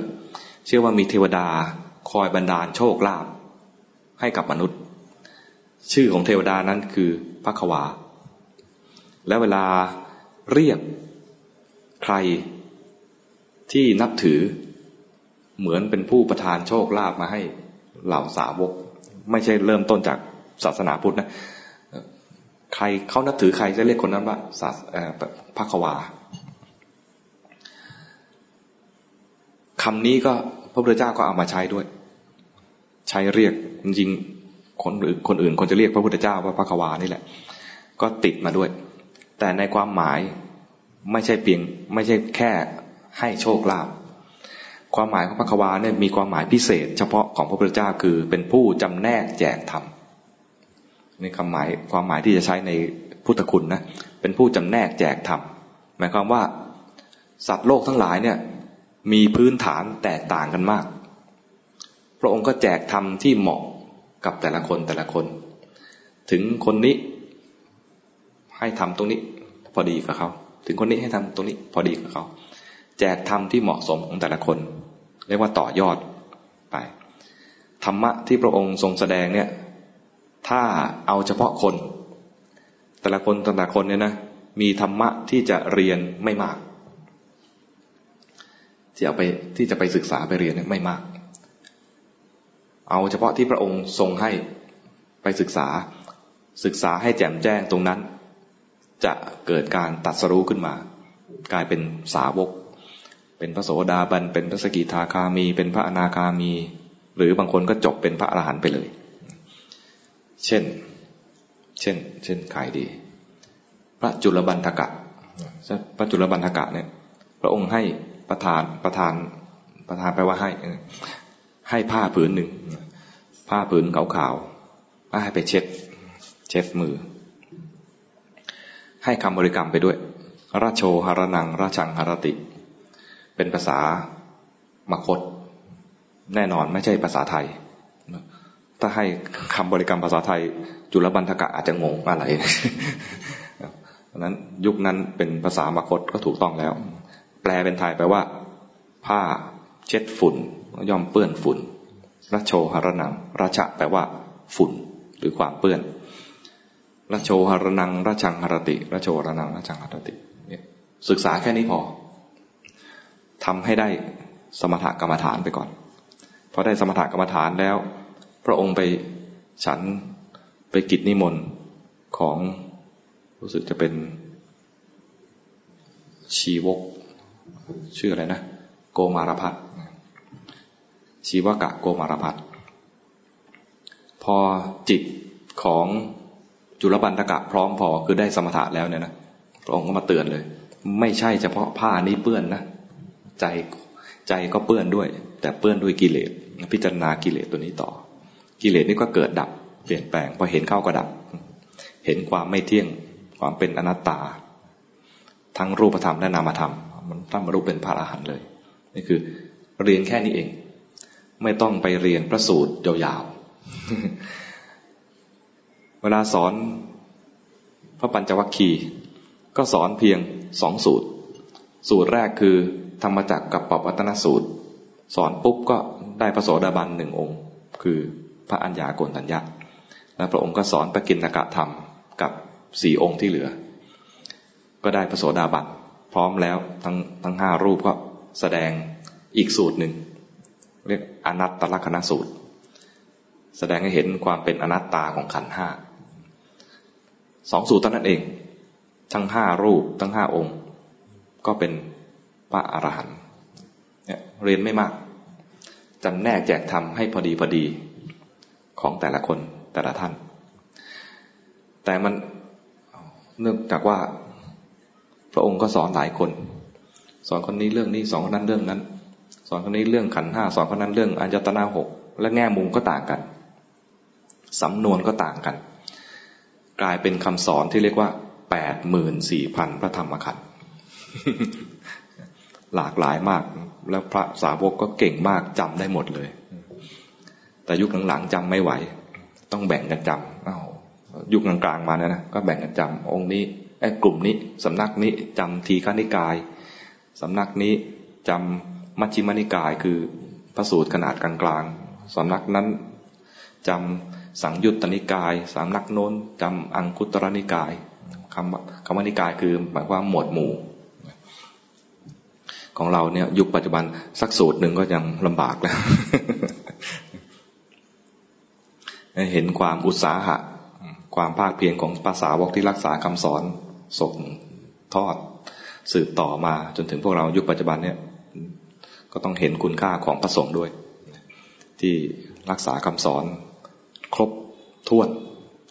เชื่อว่ามีเทวดาคอยบันดาลโชคลาภให้กับมนุษย์ ชื่อของเทวดานั้นคือพระขวา และเวลาเรียกใครที่นับถือเหมือนเป็นผู้ประทานโชคลาภมาให้เหล่าสาวก ไม่ใช่เริ่มต้นจากศาสนาพุทธนะ รเขานับถือใครจะเรียกคนนั้นว่าศาสพระขวาคำนี้ก็พระพุทธเจ้าก็เอามาใช้ด้วย ใช้เรียกจริงคนอื่นคนอื่นคนจะเรียกพระพุทธเจ้าว่าพระควานี่แหละ ก็ติดมาด้วย แต่ในความหมายไม่ใช่เพียงไม่ใช่แค่ให้โชคลาภความหมายของพระควาเนี่ยมีความหมายพิเศษ เฉพาะของพระพุทธเจ้าคือเป็นผู้จำแนกแจกธรรม ในคำหมายความหมายที่จะใช้ในพุทธคุณนะเป็นผู้จำแนกแจกธรรมหมายความว่าสัตว์โลกทั้งหลายเนี่ยมีพื้นฐานแตกต่างกันมาก พระองค์ก็แจกธรรมที่เหมาะกับแต่ละคนแต่ละคน ถึงคนนี้ให้ทำตรงนี้พอดีกับเขา ถึงคนนี้ให้ทำตรงนี้พอดีกับเขา แจกธรรมที่เหมาะสมของแต่ละคน เรียกว่าต่อยอดไป ธรรมะที่พระองค์ทรงแสดงเนี่ย ถ้าเอาเฉพาะคน แต่ละคนแต่ละคนเนี่ยนะมีธรรมะที่จะเรียนไม่มาก ที่เอาไปที่จะไปศึกษาไปเรียนไม่มาก เอาเฉพาะที่พระองค์ทรงให้ไปศึกษาศึกษาให้แจ่มแจ้งตรงนั้น จะเกิดการตัดสรู้ขึ้นมา กลายเป็นสาวก เป็นพระโสดาบันเป็นพระสกิทาคามี เป็นพระอนาคามี หรือบางคนก็จบเป็นพระอรหันต์ไปเลย เช่น เช่น เช่นใครดี พระจุลบันทกะ พระจุลบันทกะเนี่ย พระองค์ให้ประทานประทานประทานแปลว่าให้ ให้ผ้าผืนหนึ่ง ผ้าผืนขาวๆให้ไปเช็ด เช็ดมือ ให้คำบริกรรมไปด้วย ราโชหรนัง ราชังหรติ เป็นภาษามคต แน่นอนไม่ใช่ภาษาไทย ถ้าให้คำบริกรรมภาษาไทย จุลบันทกะอาจจะงงอะไรเพราะนั้นยุคนั้นเป็นภาษามคตก็ถูกต้องแล้ว แปลเป็นไทยแปลว่า ผ้าเช็ดฝุ่นย่อมเปื้อนฝุ่นรัชโชหรนังราชะแปลว่า ฝุ่นหรือความเปื้อนรัชโชหรนังราชังหรติรัชโชหรนังราชังหรติศึกษาแค่นี้พอทำให้ได้สมถกรรมฐานไปก่อนพอได้สมถกรรมฐานแล้ว พระองค์ไปฉันไปกิจนิมนต์ของรู้สึกจะเป็นชีวก ชื่ออะไรนะ โกมารพัฒชีวกะโกมารพัฒพอจิตของจุลปันธกะพร้อมพอคือได้สมถะแล้วเนี่ยนะพระองค์ก็มาเตือนเลย ไม่ใช่เฉพาะผ้านี้เปื้อนนะ ใจใจก็เปื้อนด้วย แต่เปื้อนด้วยกิเลสพิจารณากิเลสตัวนี้ต่อ กิเลสนี่ก็เกิดดับ เปลี่ยนแปลงพอเห็นเข้าก็ดับ เห็นความไม่เที่ยงความเป็นอนัตตา ทั้งรูปธรรมและนามธรรม มันตั้งมารูปเป็นพระอรหันต์เลยนี่คือเรียนแค่นี้เอง ไม่ต้องไปเรียนพระสูตรยาวๆ เวลาสอนพระปัญจวัคคีย์ก็สอนเพียงสองสูตร สูตรแรกคือธรรมจักกับปวัตนสูตร สอนปุ๊บก็ได้พระโสดาบันหนึ่งองค์ คือ พระอัญญาโกณตัญญาแล้วพระองค์ก็สอนปกินกะธรรมกับสี่องค์ที่เหลือ ก็ได้พระโสดาบันพร้อมแล้วทั้งทั้งห้ารูปก็แสดงอีกสูตรหนึ่ง เรียกอนัตตลกนสูตร แสดงให้เห็นความเป็นอนัตตาของขันห้าสองสูตรเท่านั้นเอง ทั้งห้ารูปทั้งห้าองค์ ก็เป็นพระอรหันต์เรียนไม่มากจำแนกแจกทำให้พอดีพอดี ของแต่ละคนแต่ละท่าน แต่มันเนื่องจากว่า พระองค์ก็สอนหลายคน สอนคนนี้เรื่องนี้สอนคนนั้นเรื่องนั้น สอนคนนี้เรื่องขันห้าสอนคนนั้นเรื่องอัญญตนาหกและแง่มุมก็ต่างกันสำนวนก็ต่างกัน กลายเป็นคำสอนที่เรียกว่าแปดหมื่นสี่พันพระธรรมขันธ์หลากหลายมาก แล้วพระสาวกก็เก่งมากจำได้หมดเลย แต่ยุคหลังๆจำไม่ไหว ต้องแบ่งกันจำอ้าวยุคกลางๆมาเนี่ยนะก็แบ่งกันจำองค์นี้ไอ้กลุ่มนี้สำนักนี้จำทีฆนิกายสำนักนี้จำมัชฌิมานิกายคือพระสูตรขนาดกลางๆสำนักนั้นจำสังยุตตนิกายสำนักโน้นจำอังคุตรนิกายคำคำว่านิกายคือหมายความหมวดหมู่ ของเราเนี่ยยุคปัจจุบันสักสูตรหนึ่งก็ยังลำบากแล้ว เห็นความอุตสาหะ ความภาคเพียรของภาษาวกที่รักษาคำสอนส่งทอดสืบต่อมาจนถึงพวกเรายุคปัจจุบันเนี่ยก็ต้องเห็นคุณค่าของพระสงฆ์ด้วย ที่รักษาคำสอนครบถ้วน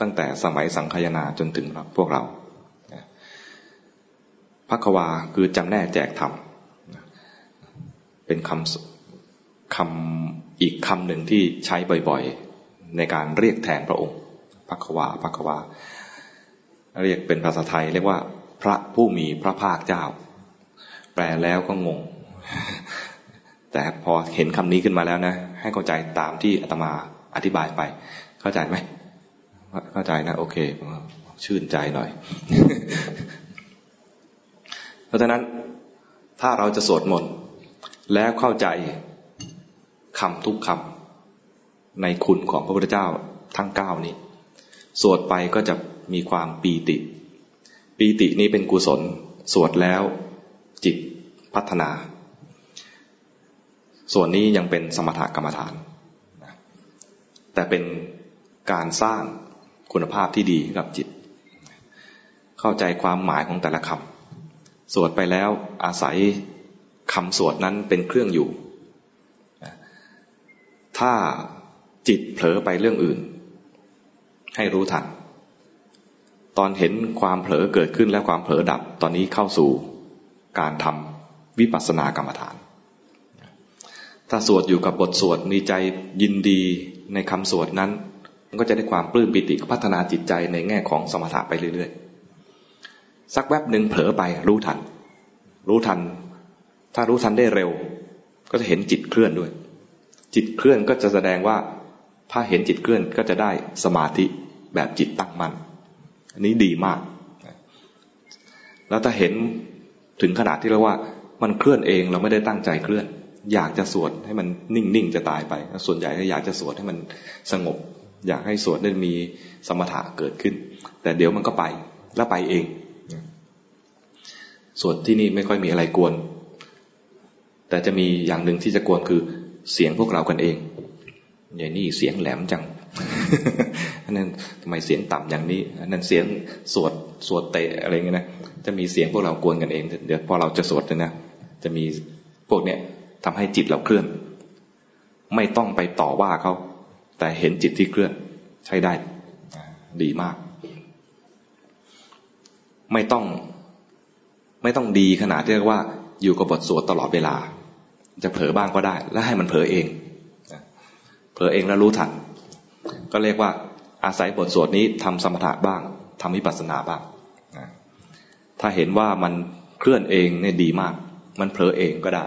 ตั้งแต่สมัยสังคายนาจนถึงพวกเราพักวาคือจำแนกแจกธรรมเป็นคำคำอีกคำหนึ่งที่ใช้บ่อยๆ ในการเรียกแทนพระองค์พักวาพักวา เรียกเป็นภาษาไทย เรียกว่า พระผู้มีพระภาคเจ้า แปลแล้วก็งง แต่พอเห็นคำนี้ขึ้นมาแล้วนะ ให้เข้าใจตามที่อาตมาอธิบายไป เข้าใจไหมเข้าใจนะ โอเค ชื่นใจหน่อย เพราะฉะนั้นถ้าเราจะสวดมนต์แล้วเข้าใจคำทุกคำ ในคุณของพระพุทธเจ้าทั้งเก้านี้ สวดไปก็จะมีความปีติ ปีตินี้เป็นกุศล สวดแล้วจิตพัฒนา ส่วนนี้ยังเป็นสมถกรรมฐาน แต่เป็นการสร้างคุณภาพที่ดีกับจิต เข้าใจความหมายของแต่ละคำ สวดไปแล้วอาศัยคำสวดนั้นเป็นเครื่องอยู่ ถ้า จิตเผลอไปเรื่องอื่น ให้รู้ทัน ตอนเห็นความเผลอเกิดขึ้นและความเผลอดับ ตอนนี้เข้าสู่การทำวิปัสสนากรรมฐาน ถ้าสวดอยู่กับบทสวดมีใจยินดีในคำสวดนั้น ก็จะได้ความปลื้มปิติพัฒนาจิตใจในแง่ของสมถะไปเรื่อยๆ สักแวบหนึ่งเผลอไปรู้ทัน รู้ทัน ถ้ารู้ทันได้เร็ว ก็จะเห็นจิตเคลื่อนด้วยจิตเคลื่อนก็จะแสดงว่า ถ้าเห็นจิตเคลื่อนก็จะได้สมาธิแบบจิตตั้งมั่นอันนี้ดีมาก แล้วถ้าเห็นถึงขนาดที่เรียกว่า มันเคลื่อนเองเราไม่ได้ตั้งใจเคลื่อน อยากจะสวดให้มันนิ่งๆจะตายไป ส่วนใหญ่ก็อยากจะสวดให้มันสงบ อยากให้สวดได้มีสมถะเกิดขึ้น แต่เดี๋ยวมันก็ไปแล้วไปเองสวดที่นี่ไม่ค่อยมีอะไรกวน แต่จะมีอย่างหนึ่งที่จะกวนคือเสียงพวกเรากันเอง อย่างนี้เสียงแหลมจังอันนั้นทำไมเสียงต่ำอย่างนี้อันนั้นเสียงสวดสวดเตะอะไรเงี้ยนะจะมีเสียงพวกเรากวนกันเองเดี๋ยวพอเราจะสวดนะจะมีพวกเนี้ยทำให้จิตเราเคลื่อน ไม่ต้องไปต่อว่าเขาแต่เห็นจิตที่เคลื่อนใช้ได้ดีมาก ไม่ต้องไม่ต้องดีขนาดที่เรียกว่าอยู่กับบทสวดตลอดเวลา จะเผลอบ้างก็ได้ แล้วให้มันเผลอเอง ลอเองแล้วรู้ทัน ก็เรียกว่าอาศัยบทสวดนี้ทำสมถะบ้างทำวิปัสสนาบ้างถ้าเห็นว่ามันเคลื่อนเองเนี่ยดีมาก มันเผลอเองก็ได้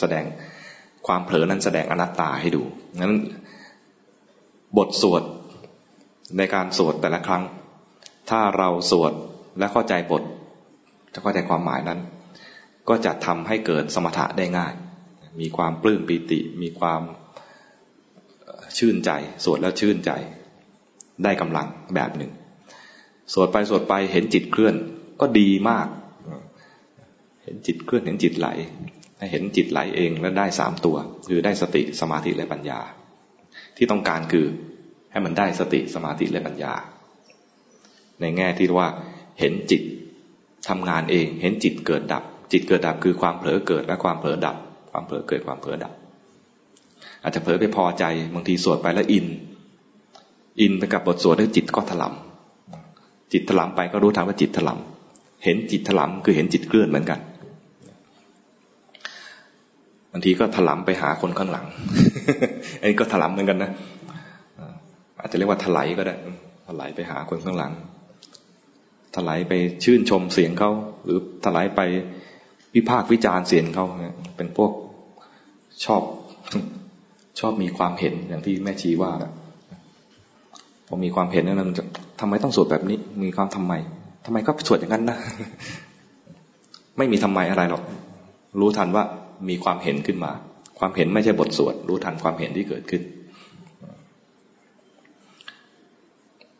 แสดงความเผลอนั้นแสดงอนัตตาให้ดูนั้นบทสวดในการสวดแต่ละครั้ง ถ้าเราสวดและเข้าใจบท จะเข้าใจความหมายนั้น ก็จะทำให้เกิดสมถะได้ง่าย มีความปลื้มปีติ มีความ ชื่นใจ สวดแล้วชื่นใจ ได้กำลังแบบหนึ่ง สวดไปสวดไปเห็นจิตเคลื่อนก็ดีมาก เห็นจิตเคลื่อนเห็นจิตไหลให้เห็นจิตไหลเองแล้วได้สามตัว คือได้สติสมาธิและปัญญา ที่ต้องการคือให้มันได้สติสมาธิและปัญญา ในแง่ที่ว่าเห็นจิตทำงานเอง เห็นจิตเกิดดับ จิตเกิดดับคือความเผลอเกิดและความเผลอดับ ความเผลอเกิดความเผลอดับ อาจจะเผลอไปพอใจบางทีสวดไปแล้วอิน อินไปกับบทสวดแล้วจิตก็ถลำจิตถลำไปก็รู้ทางว่าจิตถลำเห็นจิตถลำคือเห็นจิตเคลื่อนเหมือนกันบางทีก็ถลำไปหาคนข้างหลังอันนี้ก็ถลำเหมือนกันนะอาจจะเรียกว่าถลายก็ได้ถลายไปหาคนข้างหลังถลายไปชื่นชมเสียงเขาหรือถลายไปวิพากษ์วิจารณ์เสียงเขาเป็นพวกชอบ ชอบมีความเห็นอย่างที่แม่ชีว่าพอมีความเห็นนั้นมันจะทำไมต้องสวดแบบนี้ มีความทำไมทำไมก็สวดอย่างนั้นนะไม่มีทำไมอะไรหรอก รู้ทันว่ามีความเห็นขึ้นมา ความเห็นไม่ใช่บทสวด รู้ทันความเห็นที่เกิดขึ้น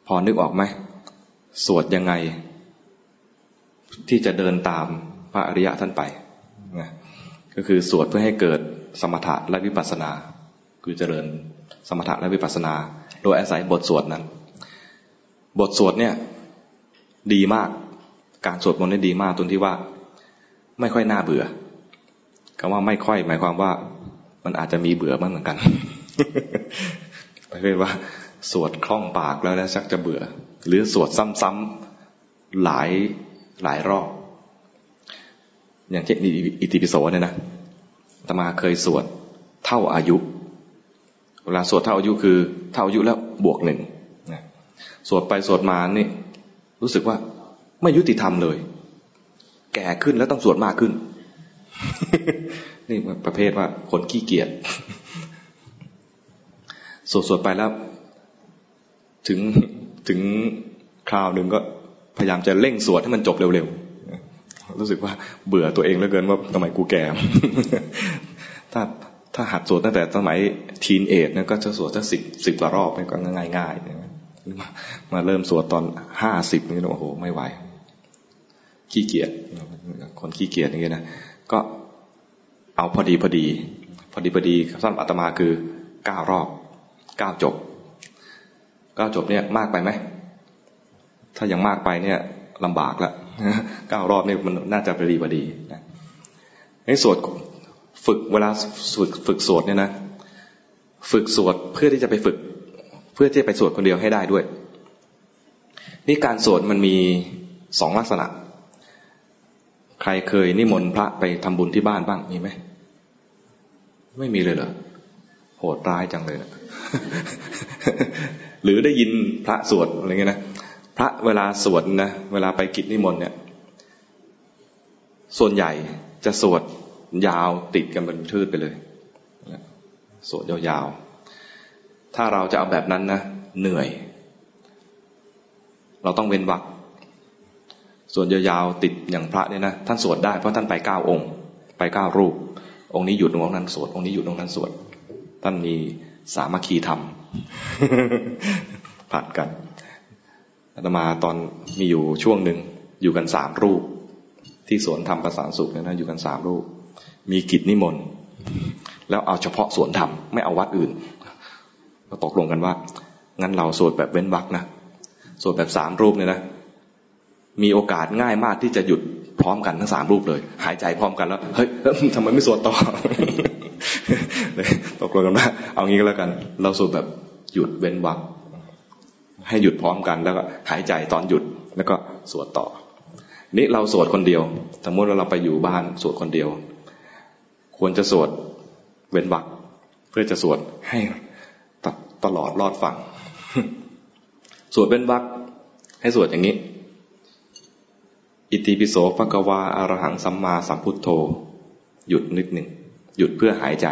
พอนึกออกไหมสวดยังไง ที่จะเดินตามพระอริยะท่านไปนะก็คือสวดเพื่อให้เกิดสมถะและวิปัสสนา คือเจริญสมถะและวิปัสสนา โดยอาศัยบทสวดนั้น บทสวดเนี่ยดีมาก การสวดมนต์นี่ดีมากตรงที่ว่า ไม่ค่อยน่าเบื่อคำว่าไม่ค่อย หมายความว่า มันอาจจะมีเบื่อบ้างเหมือนกันไม่ใช่ว่า สวดคล่องปากแล้วแล้วชักจะเบื่อ หรือสวดซ้ำๆหลายหลายรอบ อย่างเช่นอิติปิโสเนี่ยนะตมาเคยสวดเท่าอายุ เวลาสวดเท่าอายุคือเท่าอายุแล้วบวกหนึ่งสวดไปสวดมานี่รู้สึกว่าไม่ยุติธรรมเลย แก่ขึ้นแล้วต้องสวดมากขึ้น นี่ประเภทว่าคนขี้เกียจสวดสวดไปแล้ว ถึงถึงคราวหนึ่งก็พยายามจะเร่งสวดให้มันจบเร็วๆรู้สึกว่าเบื่อตัวเองเหลือเกินว่าทำไมกูแก่ถ้า ถ้าหัดสวดตั้งแต่สมัยทีนเอจเนี่ยก็จะสวดสักสิบสิบกว่ารอบมันก็ง่ายง่ายมาเริ่มสวดตอนห้าสิบนี่โอ้โห ไม่ไหว ขี้เกียจคนขี้เกียจอย่างเงี้ยนะก็เอาพอดีพอดี พอดีพอดีสั้นอัตมาคือเก้ารอบเก้าจบเก้าจบเนี่ยมากไปไหมถ้ายังมากไปเนี่ยลำบากละเก้ารอบเนี่ยมันน่าจะพอดีพอดีนะในสวด ฝึกเวลาฝึกฝึกสวดเนี่ยนะฝึกสวดเพื่อที่จะไปฝึก เพื่อที่จะไปสวดคนเดียวให้ได้ด้วย นี่การสวดมันมีสองลักษณะ ใครเคยนิมนต์พระไปทำบุญที่บ้านบ้างมีไหมไม่มีเลยเหรอโหดร้ายจังเลยนะหรือได้ยินพระสวดอะไรเงี้ยนะพระเวลาสวดนะเวลาไปกิจนิมนต์เนี่ย ส่วนใหญ่จะสวด ยาวติดกันเป็นทืดไปเลยสวดยาวๆ ถ้าเราจะเอาแบบนั้นนะเหนื่อย เราต้องเว้นวักส่วนยาวๆติดอย่างพระเนี่ยนะท่านสวดได้เพราะท่านไปเก้าองค์ ไปเก้ารูป องค์นี้หยุดตรงนั้นสวดองค์นี้หยุดตรงนั้นสวดท่านมีสามัคคีธรรมผัดกันอาตมาตอนมีอยู่ช่วงหนึ่งอยู่กันสามรูป ที่สวนธรรมประสานสุขเนี่ยนะอยู่กันสามรูป มีกิจนิมนต์แล้วเอาเฉพาะสวนธรรมไม่เอาวัดอื่นก็ตกลงกันว่า งั้นเราสวดแบบเว้นวักนะสวดแบบสามรูปเนี่ยนะ มีโอกาสง่ายมากที่จะหยุดพร้อมกันทั้งสามรูปเลย หายใจพร้อมกันแล้ว เฮ้ยทำไมไม่สวดต่อตกลงกันว่าเอางี้ก็แล้วกัน เราสวดแบบหยุดเว้นวักให้หยุดพร้อมกันแล้วก็หายใจตอนหยุดแล้วก็สวดต่อ นี่เราสวดคนเดียว สมมติว่าเราไปอยู่บ้านสวดคนเดียว ควรจะสวดเว้นวักเพื่อจะสวดให้ตลอดรอดฟังสวดเว้นวักให้สวดอย่างนี้ อิติปิโสภะกวาอารหังสัมมาสัมพุทโธ หยุดนิดหนึ่ง หยุดเพื่อหายใจ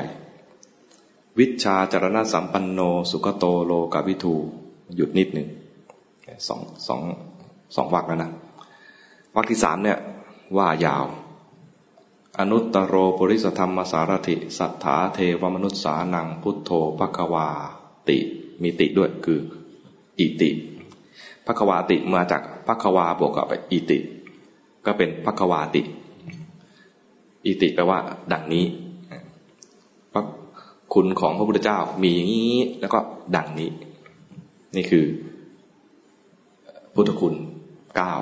วิชาจารณะสัมปันโน สุขโตโลกาวิทู หยุดนิดหนึ่งสองสองสองวักแล้วนะวักที่สามเนี่ยว่ายาว อนุตตโรปริสธรรมสารถิ สัทธาเทวมนุษสานังพุทโธภควาติ มีติด้วยคืออิติภควาติมาจากภควาบวกกับอิติ ก็เป็นภควาติ อิติแปลว่า ดังนี้คุณของพระพุทธเจ้ามีอย่างนี้ แล้วก็ดังนี้ นี่คือ พุทธคุณเก้า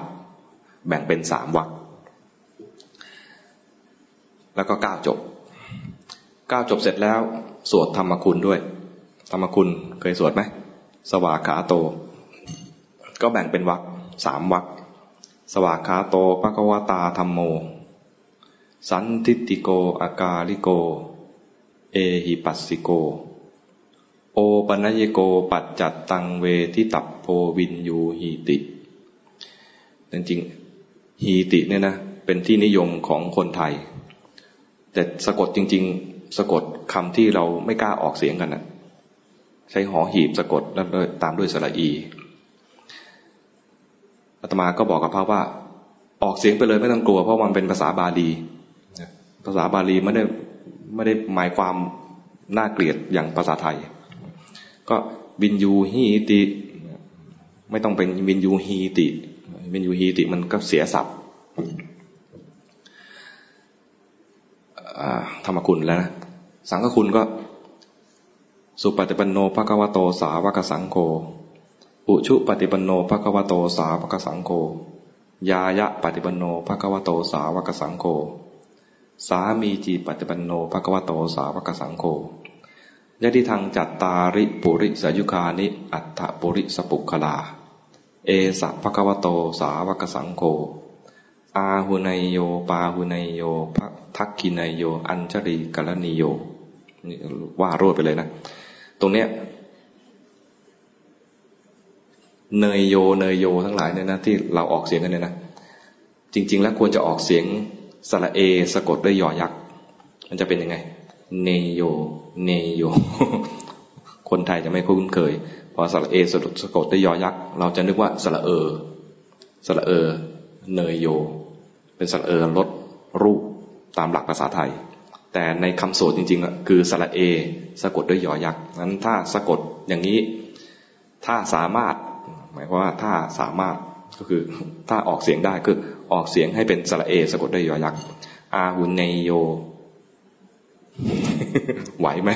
แบ่งเป็นสามวรรค แล้วก็ก้าวจบก้าวจบเสร็จแล้ว สวดธรรมคุณด้วย ธรรมคุณเคยสวดไหมสวากขาโต ก็แบ่งเป็นวักสามวักสวากขาโตปะกวตาธรรมโม สันทิติโกอากาลิโก เอหิปัสสิโก โอปัญญโกปัจจัตตังเวทิตับโพวินยูหีติจริงๆฮีติเนี่ยนะเป็นที่นิยมของคนไทย แต่สะกดจริง ๆ สะกดคำที่เราไม่กล้าออกเสียงกันนะใช้หอหีบสะกดแล้วตามด้วยสระอีอาตมาก็บอกกับพระว่า ออกเสียงไปเลยไม่ต้องกลัว เพราะมันเป็นภาษาบาลีภาษาบาลีไม่ได้ไม่ได้หมายความน่าเกลียดอย่างภาษาไทย ก็บินยูฮีติ ไม่ต้องเป็นบินยูฮีติบินยูฮีติมันก็เสียศัพท์ ธรรมคุณแล้วนะสังฆคุณก็ สุปฏิปันโนภะคะวะโตสาวกสังโฆอุชุปฏิปันโนภะคะวะโตสาวกสังโฆยายะปฏิปันโนภะคะวะโตสาวกสังโฆสามีจีปฏิปันโนภะคะวะโตสาวกสังโฆยะทิทางจัตตาริปุริสยุคานิ อัตถปุริสปุคลา เอสะภะคะวะโตสาวกสังโฆ อาหุนายโย ปาหุนายโยทักกินายโย อัญชรีกัลนิโยนี่ว่ารวดไปเลยนะ ตรงเนี้ยเนยโย เนยโยทั้งหลายเนี่ยนะที่เราออกเสียงกันเนี่ยนะ จริง ๆ แล้วควรจะออกเสียงสระเอ สะกดด้วยยอยักษ์ มันจะเป็นยังไง เนโย เนโย คนไทยจะไม่คุ้นเคย พอสระเอสะกดด้วยยอยักษ์ เราจะนึกว่าสระเอ สระเออเนยโย เป็นสระเออลดรูปตามหลักภาษาไทย แต่ในคำโสดจริงๆอะคือสระเอ สะกดด้วยยอยักษ์นั้นถ้าสะกดอย่างนี้ ถ้าสามารถ หมายความว่าถ้าสามารถก็คือถ้าออกเสียงได้คือออกเสียงให้เป็นสระเอ สะกดด้วยยอยักษ์อาหุนเนโย ไหวไหม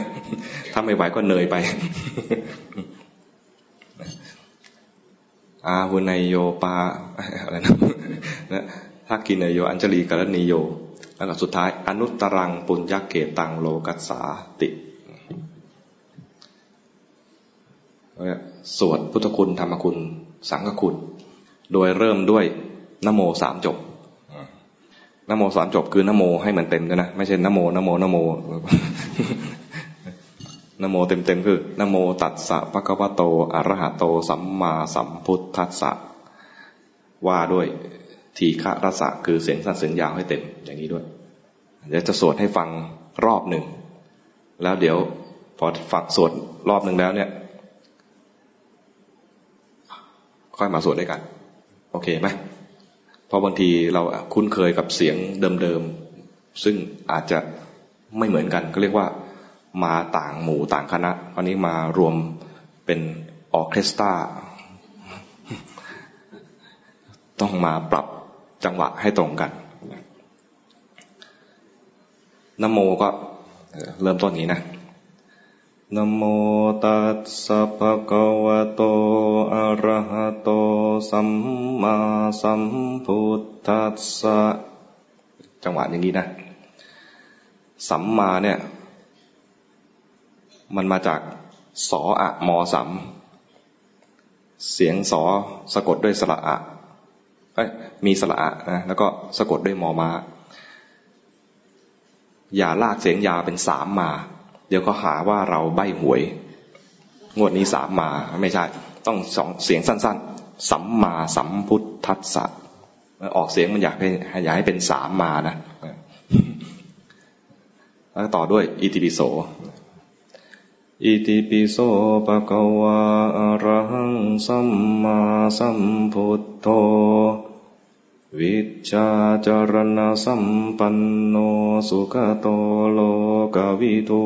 ถ้าไม่ไหวก็เนยไป อาหุนเนโยปาอะไรนะ ถ้ากินเนโย อัญชลีกรณีโยแล้วก็สุดท้ายอนุตตรังปุญญเกตังโลกัสสาติสวดพุทธคุณธรรมคุณสังฆคุณ โดยเริ่มด้วยนโมสามจบนโมสามจบคือนโมให้มันเต็มด้วยนะ ไม่ใช่นโมนโมนโมนโมเต็มเต็มคือนโมตัสสะภะคะวะโตอะระหะโต สัมมาสัมพุทธัสสะว่าด้วย ทีฆะรสะคือเสียงสั้นเสียงยาวให้เต็มอย่างนี้ด้วย เดี๋ยวจะสวดให้ฟังรอบหนึ่ง แล้วเดี๋ยวพอฝักสวดรอบหนึ่งแล้วเนี่ย ค่อยมาสวดด้วยกัน โอเคไหมเพราะบางทีเราคุ้นเคยกับเสียงเดิมๆ ซึ่งอาจจะไม่เหมือนกัน ก็เรียกว่ามาต่างหมู่ต่างคณะวันนี้มารวมเป็นออเคสตราต้องมาปรับ จังหวะให้ตรงกันนโมก็เริ่มต้นนี้นะนโมตัสสะภะคะวะโต อะระหะโต สัมมาสัมพุทธัสสะ จังหวะอย่างนี้นะ สัมมาเนี่ย มันมาจากสออะมอสัม เสียงสอสะกดด้วยสระอะ มีสระนะแล้วก็สะกดด้วยมอมาอย่าลากเสียงยาเป็นสามมา เดี๋ยวก็หาว่าเราใบหวย งวดนี้สามมาไม่ใช่ ต้องสองเสียงสั้น ๆ สัมมาสัมพุทธัสสะออกเสียงมันอยากให้อยากให้เป็นสามมานะแล้วต่อด้วยอิติปิโสอิติปิโสปะกวาอรหังสัมมาสัมพุทโธ วิชาจารณสัมปันโนสุขโตโลกวิทู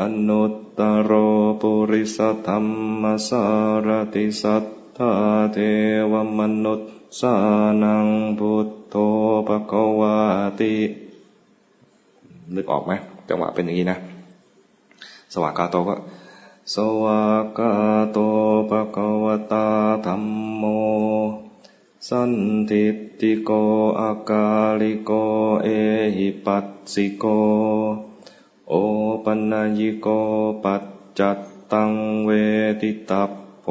อนุตตรโรปุริสธรรมสารติสัทธาเทวมนุษสานังพุทโธปะกวาตินึกออกไหมจังหวะเป็นอย่างนี้นะ สวากาโตก็ สวากาโตปะกวตาธรรมโม สันติติโกอากาลิโกเอหิปัสสิโก โอปัญญิโกปัจจัตตังเวติตัปโพ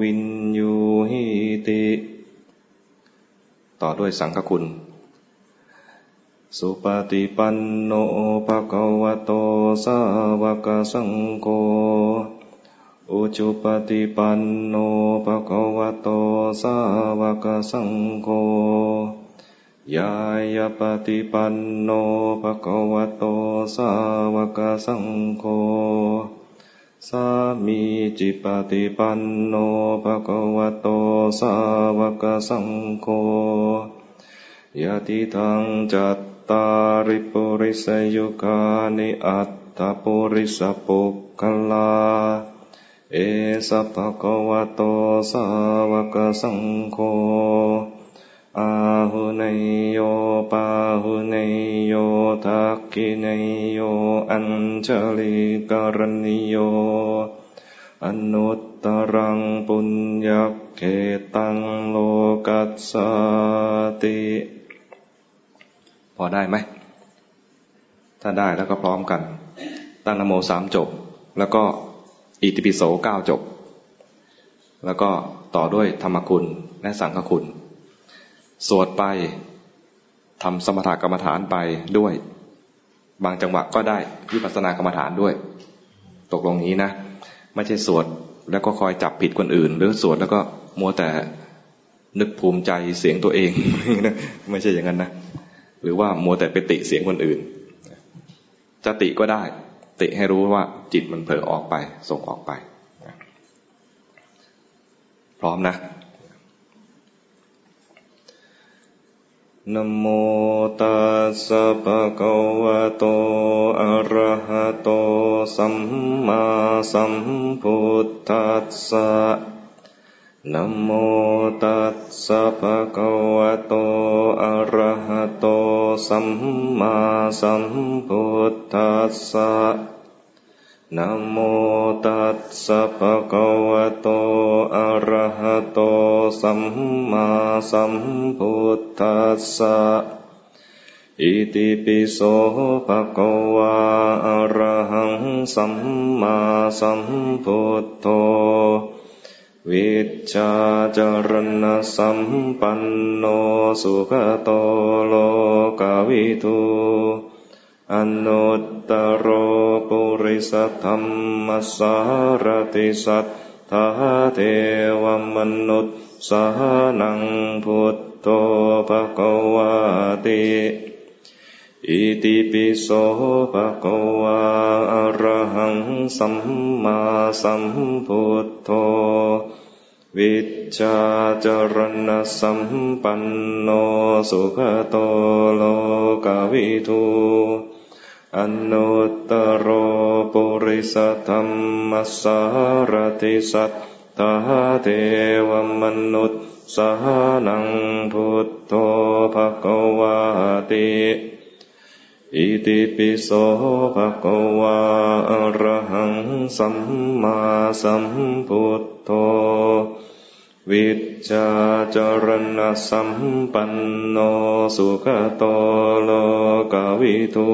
วินยูหิติ ต่อด้วยสังฆคุณ สุปฏิปันโนภะคะวะโตสาวกสังโฆอุจุปฏิปันโนภะคะวะโตสาว กสังโฆยายปฏิปันโนภะคะวะโตสาวกสังโฆสามีจิปฏิปันโนภะคะวะโตสาวกสังโฆยะติทังจัตตาริปุริสยุกานิอัตตปุริสปุกขลา เอสัพพะวะโตสาวกสังโฆ อาหุเนโยปาหุเนโยทักกิเนโย อัญชลิกรณิโย อนุตตรังปุญญเกตังโลกัสสติ พอได้ไหม ถ้าได้แล้วก็พร้อมกัน ตั้งนโมสามจบ แล้วก็ อิติปิโสเก้าจบ แล้วก็ต่อด้วยธรรมคุณและสังฆคุณ สวดไปทำสมถกรรมฐานไปด้วย บางจังหวะก็ได้วิปัสสนากรรมฐานด้วย ตกลงนี้นะ ไม่ใช่สวดแล้วก็คอยจับผิดคนอื่น หรือสวดแล้วก็มัวแต่นึกภูมิใจเสียงตัวเองไม่ใช่อย่างนั้นนะ หรือว่ามัวแต่ไปติเสียงคนอื่น จะติก็ได้ ติให้รู้ว่าจิตมันเผลอออกไป ส่งออกไป พร้อมนะนโมตัสสะภะคะวะโต อะระหะโต สัมมาสัมพุทธัสสะ นะโมตัสสะภะคะวะโต อะระหะโต สัมมาสัมพุทธัสสะนะโมตัสสะภะคะวะโต อะระหะโต สัมมาสัมพุทธัสสะอิติปิโสภะคะวะอะระหังสัมมาสัมพุทโธ วิชาจารณสัมปันโนสุขโตโลกวิทูอนุตตรปุริสธรรมสารติสัทธาเทวมนุษย์สานังพุทโธภะควาติ อิติปิโสภะคะวาอะระหังสัมมาสัมพุทโธวิชาจรณสัมปันโนสุขโตโลกวิทูอนุตตรปุริสธรรมสารติสัตตาเทวมนุษย์สานังพุทโธภควาติ อิติปิโสภควาอรหังสัมมาสัมพุทโธวิจาจรณสัมปันโนสุขโตโลกวิทู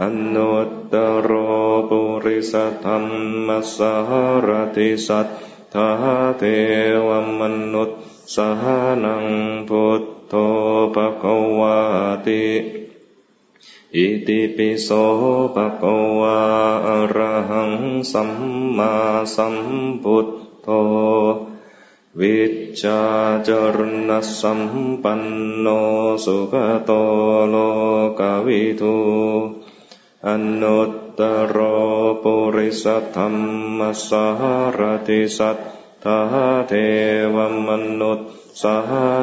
อนุตตรปุริสธรรมสารติสัทธาเทวมนุษย์สหนังพุทโธภควาติ อิติปิโสภควาอรหังสัมมาสัมพุทโธวิจาจรณสัมปันโนสุขโตโลกวิทูอนุตตรปุริสธรรมสารติสัทธาเทวมนุษย์สา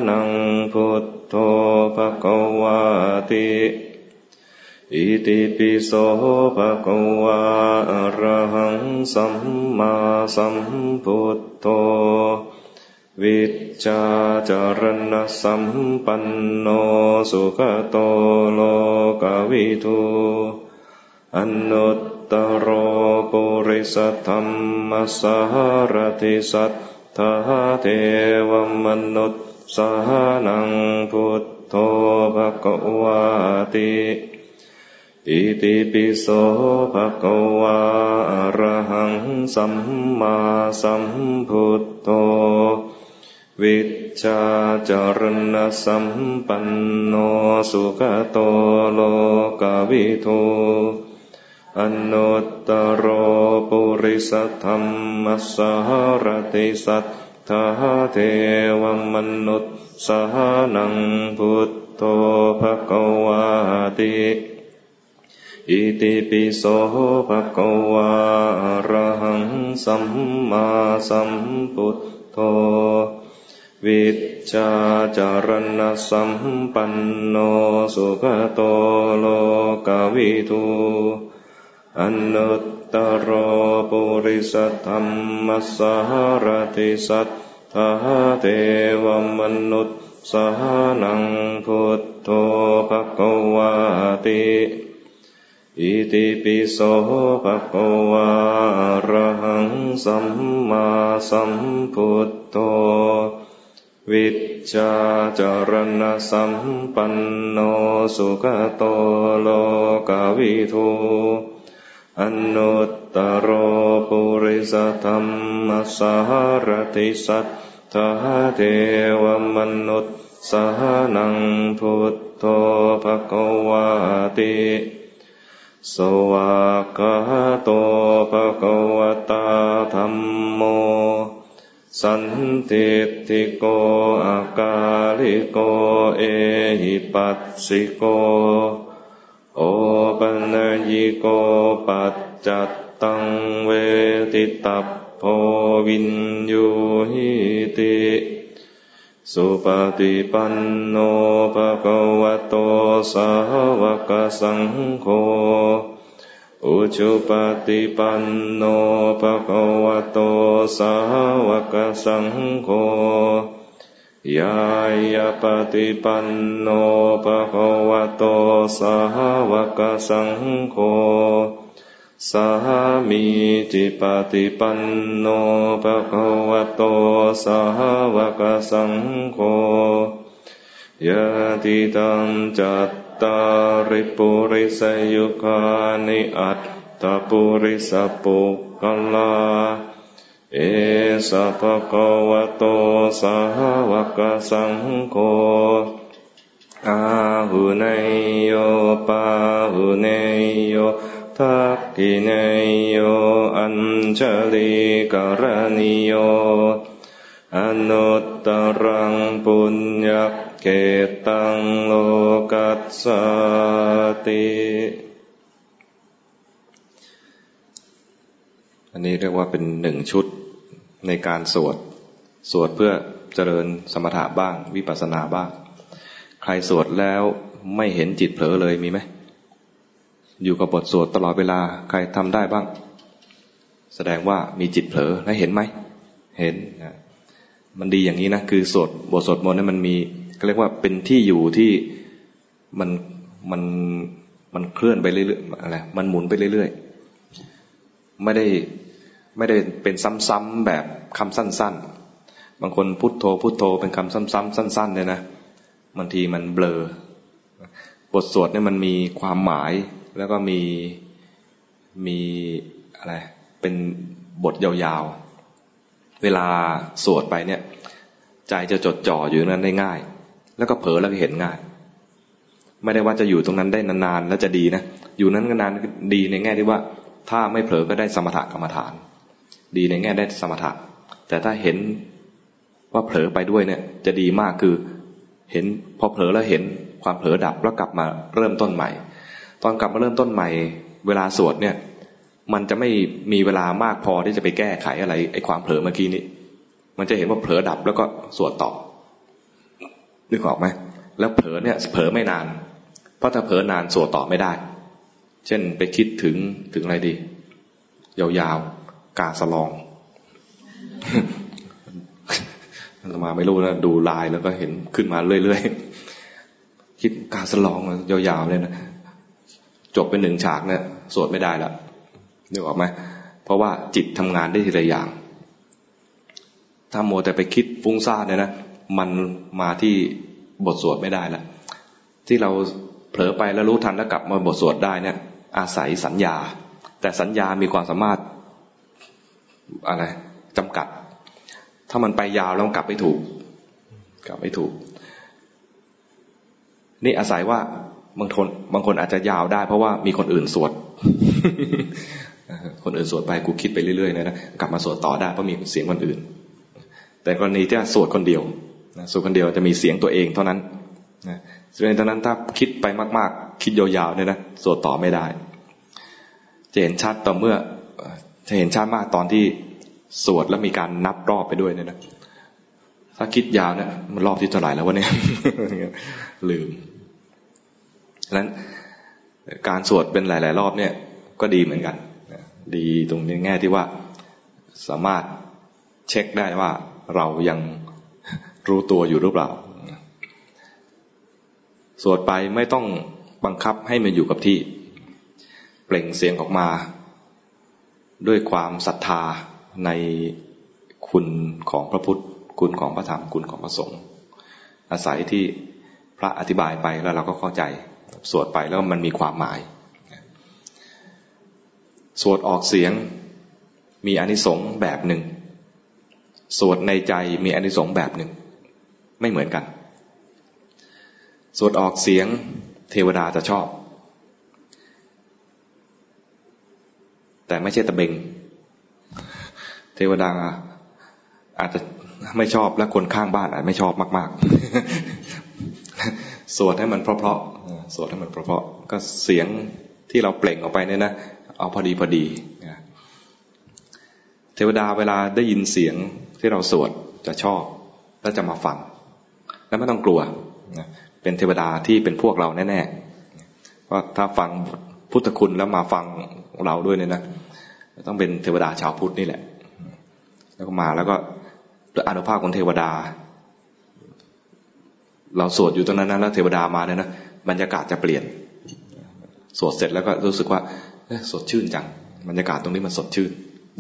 นังพุทโธภะควาติ อิติปิโสภะคะวาอะระหังสัมมาสัมพุทโธวิจาจารณสัมปันโนสุขโตโลกวิทูอนุตตโรปุริสธรรมสารติสัทธาเทวมนุษย์สานังพุทโธภะคะวาติ อิติปิโสภะคะวาอะระหังสัมมาสัมพุทโธวิชาจารณสัมปันโนสุขโตโลกวิทูอนุตตรปุริสธรรมสารติสัทธาเทวมนุษย์สานังพุทโธภควาติ อิติปิโสภะควาระหังสัมมาสัมพุทโธวิชาจารณสัมปันโนสุขโตโลกวิทูอนุตตรปุริสธรรมสารติสัทธาเทวมนุษย์สานังพุทโธภะควาติ อิติปิโสภะควาระหังสัมมาสัมพุทโธวิชาจารณสัมปันโนสุขโตโลกาวิทูอนุตตรปุริสธรรมสารติสัทธาเทวมนุษย์สานังพุทโธภะควาติ สวากาโตภะคะวตาธรรมโม สันติติโกอากาลิโกเอหิปัสสิโก โอปัญญิโกปัจจัตตังเวติตัพโพวินยูหิติ สุปฏิปันโนภะคะวะโตสาวกสังโฆอุชุปฏิปันโนภะคะวะโตสาวกสังโฆยายาปฏิปันโนภะคะวะโตสาวกสังโฆ สามีจิปฏิปันโนภะคะวะโตสาวกสังโฆยะติตังจัตตาริปุริสยุคานิอัตตปุริสปุกลา เอสะภะคะวะโตสาวกสังโฆอาหุเนโยปาหุเนโย ทักกิเนโยอัญชลิกรณิโยอนุตตรังปุญญเกตังโลกัสสติอันนี้เรียกว่าเป็นหนึ่งชุดในการสวด สวดเพื่อเจริญสมถะบ้าง วิปัสสนาบ้าง ใครสวดแล้วไม่เห็นจิตเผลอเลยมีไหม อยู่กับบทสวดตลอดเวลาใครทำได้บ้าง แสดงว่ามีจิตเผลอและเห็นไหม เห็นนะมันดีอย่างนี้นะคือสวดบทสวดมนต์นั้นมันมีก็เรียกว่าเป็นที่อยู่ที่มันมันมันเคลื่อนไปเรื่อยๆอะไรมันหมุนไปเรื่อยๆไม่ได้ไม่ได้เป็นซ้ำๆแบบคำสั้น ๆ บางคนพุทโธพุทโธเป็นคำซ้ำๆสั้นๆเลยนะบางทีมันเบลอบทสวดเนี่ยมันมีความหมาย แล้วก็มีมีอะไรเป็นบทยาวๆ เวลาสวดไปเนี่ย ใจจะจดจ่ออยู่นั้นได้ง่าย แล้วก็เผลอแล้วก็เห็นง่าย ไม่ได้ว่าจะอยู่ตรงนั้นได้นานๆแล้วจะดีนะอยู่นั้นก็นานดีในแง่ที่ว่า ถ้าไม่เผลอก็ได้สมถะกรรมฐาน ดีในแง่ได้สมถะ แต่ถ้าเห็นว่าเผลอไปด้วยเนี่ย จะดีมากคือเห็นพอเผลอแล้วเห็นความเผลอดับแล้วกลับมาเริ่มต้นใหม่ ตอนกลับมาเริ่มต้นใหม่ เวลาสวดเนี่ย มันจะไม่มีเวลามากพอที่จะไปแก้ไขอะไรไอ้ความเผลอเมื่อกี้นี้ มันจะเห็นว่าเผลอดับแล้วก็สวดต่อนึกออกไหมแล้วเผลอเนี่ยเผลอไม่นาน เพราะถ้าเผลอนานสวดต่อไม่ได้ เช่นไปคิดถึงถึงอะไรดี ยาวๆ กาสลองมาไม่รู้นะดูลายแล้วก็เห็นขึ้นมาเรื่อยๆ คิดกาสลองยาวๆเลยนะ จบเป็นหนึ่งฉากเนี่ยสวดไม่ได้ละนึกออกไหมเพราะว่าจิตทำงานได้ทีละอย่าง ถ้าโมแต่ไปคิดฟุ้งซ่านเนี่ยนะมันมาที่บทสวดไม่ได้ละที่เราเผลอไปแล้วรู้ทันแล้วกลับมาบทสวดได้เนี่ย อาศัยสัญญา แต่สัญญามีความสามารถอะไรจำกัด ถ้ามันไปยาวแล้วกลับไม่ถูก กลับไม่ถูก นี่อาศัยว่า บางคนบางคนอาจจะยาวได้ เพราะว่ามีคนอื่นสวด คนอื่นสวดไปกูคิดไปเรื่อยๆนะนะกลับมาสวดต่อได้เพราะมีเสียงคนอื่น แต่กรณีที่สวดคนเดียวสวดคนเดียวจะมีเสียงตัวเองเท่านั้นนะส่วนตอนนั้นถ้าคิดไปมากๆ คิดยาวๆเนี่ยนะสวดต่อไม่ได้ จะเห็นชัดต่อเมื่อจะเห็นชัดมากตอนที่สวดแล้วมีการนับรอบไปด้วยเนี่ยนะถ้าคิดยาวเนี่ยมันรอบที่เท่าไหร่แล้ววะเนี่ยลืม ฉะนั้นการสวดเป็นหลาย ๆ รอบเนี่ยก็ดีเหมือนกัน ดีตรงนี้แง่ที่ว่าสามารถเช็คได้ว่าเรายังรู้ตัวอยู่หรือเปล่า สวดไปไม่ต้องบังคับให้มันอยู่กับที่ เปล่งเสียงออกมา ด้วยความศรัทธาในคุณของพระพุทธ คุณของพระธรรม คุณของพระสงฆ์อาศัยที่พระอธิบายไปแล้วเราก็เข้าใจ สวดไปแล้วมันมีความหมาย สวดออกเสียงมีอนิสงส์แบบหนึ่ง สวดในใจมีอนิสงส์แบบหนึ่ง ไม่เหมือนกัน สวดออกเสียงเทวดาจะชอบ แต่ไม่ใช่ตะเบง เทวดาอาจจะไม่ชอบและคนข้างบ้านอาจไม่ชอบมาก ๆ สวดให้มันเพราะๆสวดให้มันเพราะๆก็เสียงที่เราเปล่งออกไปเนี่ยนะเอาพอดีพอดีเทวดาเวลาได้ยินเสียงที่เราสวดจะชอบและจะมาฟัง แล้วไม่ต้องกลัวเป็นเทวดาที่เป็นพวกเราแน่ๆเพราะถ้าฟังพุทธคุณแล้วมาฟังเราด้วยเนี่ยนะต้องเป็นเทวดาชาวพุทธนี่แหละ แล้วก็มาแล้วก็ด้วยอนุภาพของเทวดา เราสวดอยู่ตรงนั้นนะแล้วเทวดามาเนี่ยนะบรรยากาศจะเปลี่ยน สวดเสร็จแล้วก็รู้สึกว่าสดชื่นจังบรรยากาศตรงนี้มันสดชื่น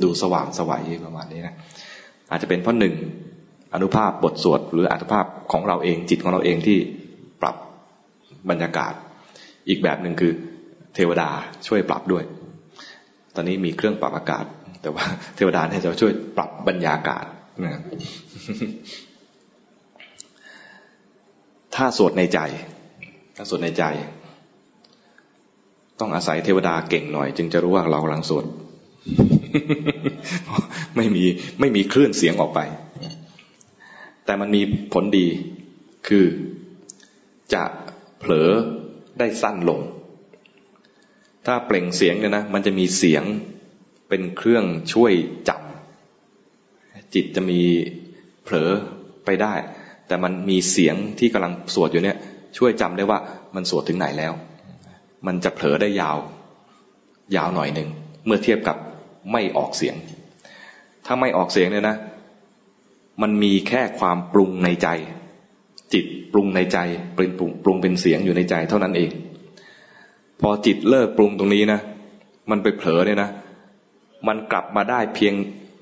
ดูสว่างสวัยประมาณนี้นะอาจจะเป็นเพราะหนึ่งอนุภาพบทสวด หรืออนุภาพของเราเองจิตของเราเองที่ปรับบรรยากาศ อีกแบบหนึ่งคือเทวดาช่วยปรับด้วย ตอนนี้มีเครื่องปรับอากาศ แต่ว่าเทวดาเนี่ยจะช่วยปรับบรรยากาศนะ ถ้าสวดในใจ ถ้าสวดในใจ ต้องอาศัยเทวดาเก่งหน่อย จึงจะรู้ว่าเรากำลังสวดไม่มีไม่มีคลื่นเสียงออกไป แต่มันมีผลดีคือจะเผลอได้สั้นลง ถ้าเปล่งเสียงเนี่ยนะ มันจะมีเสียงเป็นเครื่องช่วยจับจิตจะมีเผลอไปได้ แต่มันมีเสียงที่กำลังสวดอยู่เนี่ย ช่วยจำได้ว่ามันสวดถึงไหนแล้ว มันจะเผลอได้ยาว ยาวหน่อยหนึ่งเมื่อเทียบกับไม่ออกเสียง ถ้าไม่ออกเสียงเนี่ยนะ มันมีแค่ความปรุงในใจ จิตปรุงในใจเป็นปรุงปรุงเป็นเสียงอยู่ในใจเท่านั้นเอง พอจิตเลิกปรุงตรงนี้นะมันไปเผลอเนี่ยนะมันกลับมาได้เพียง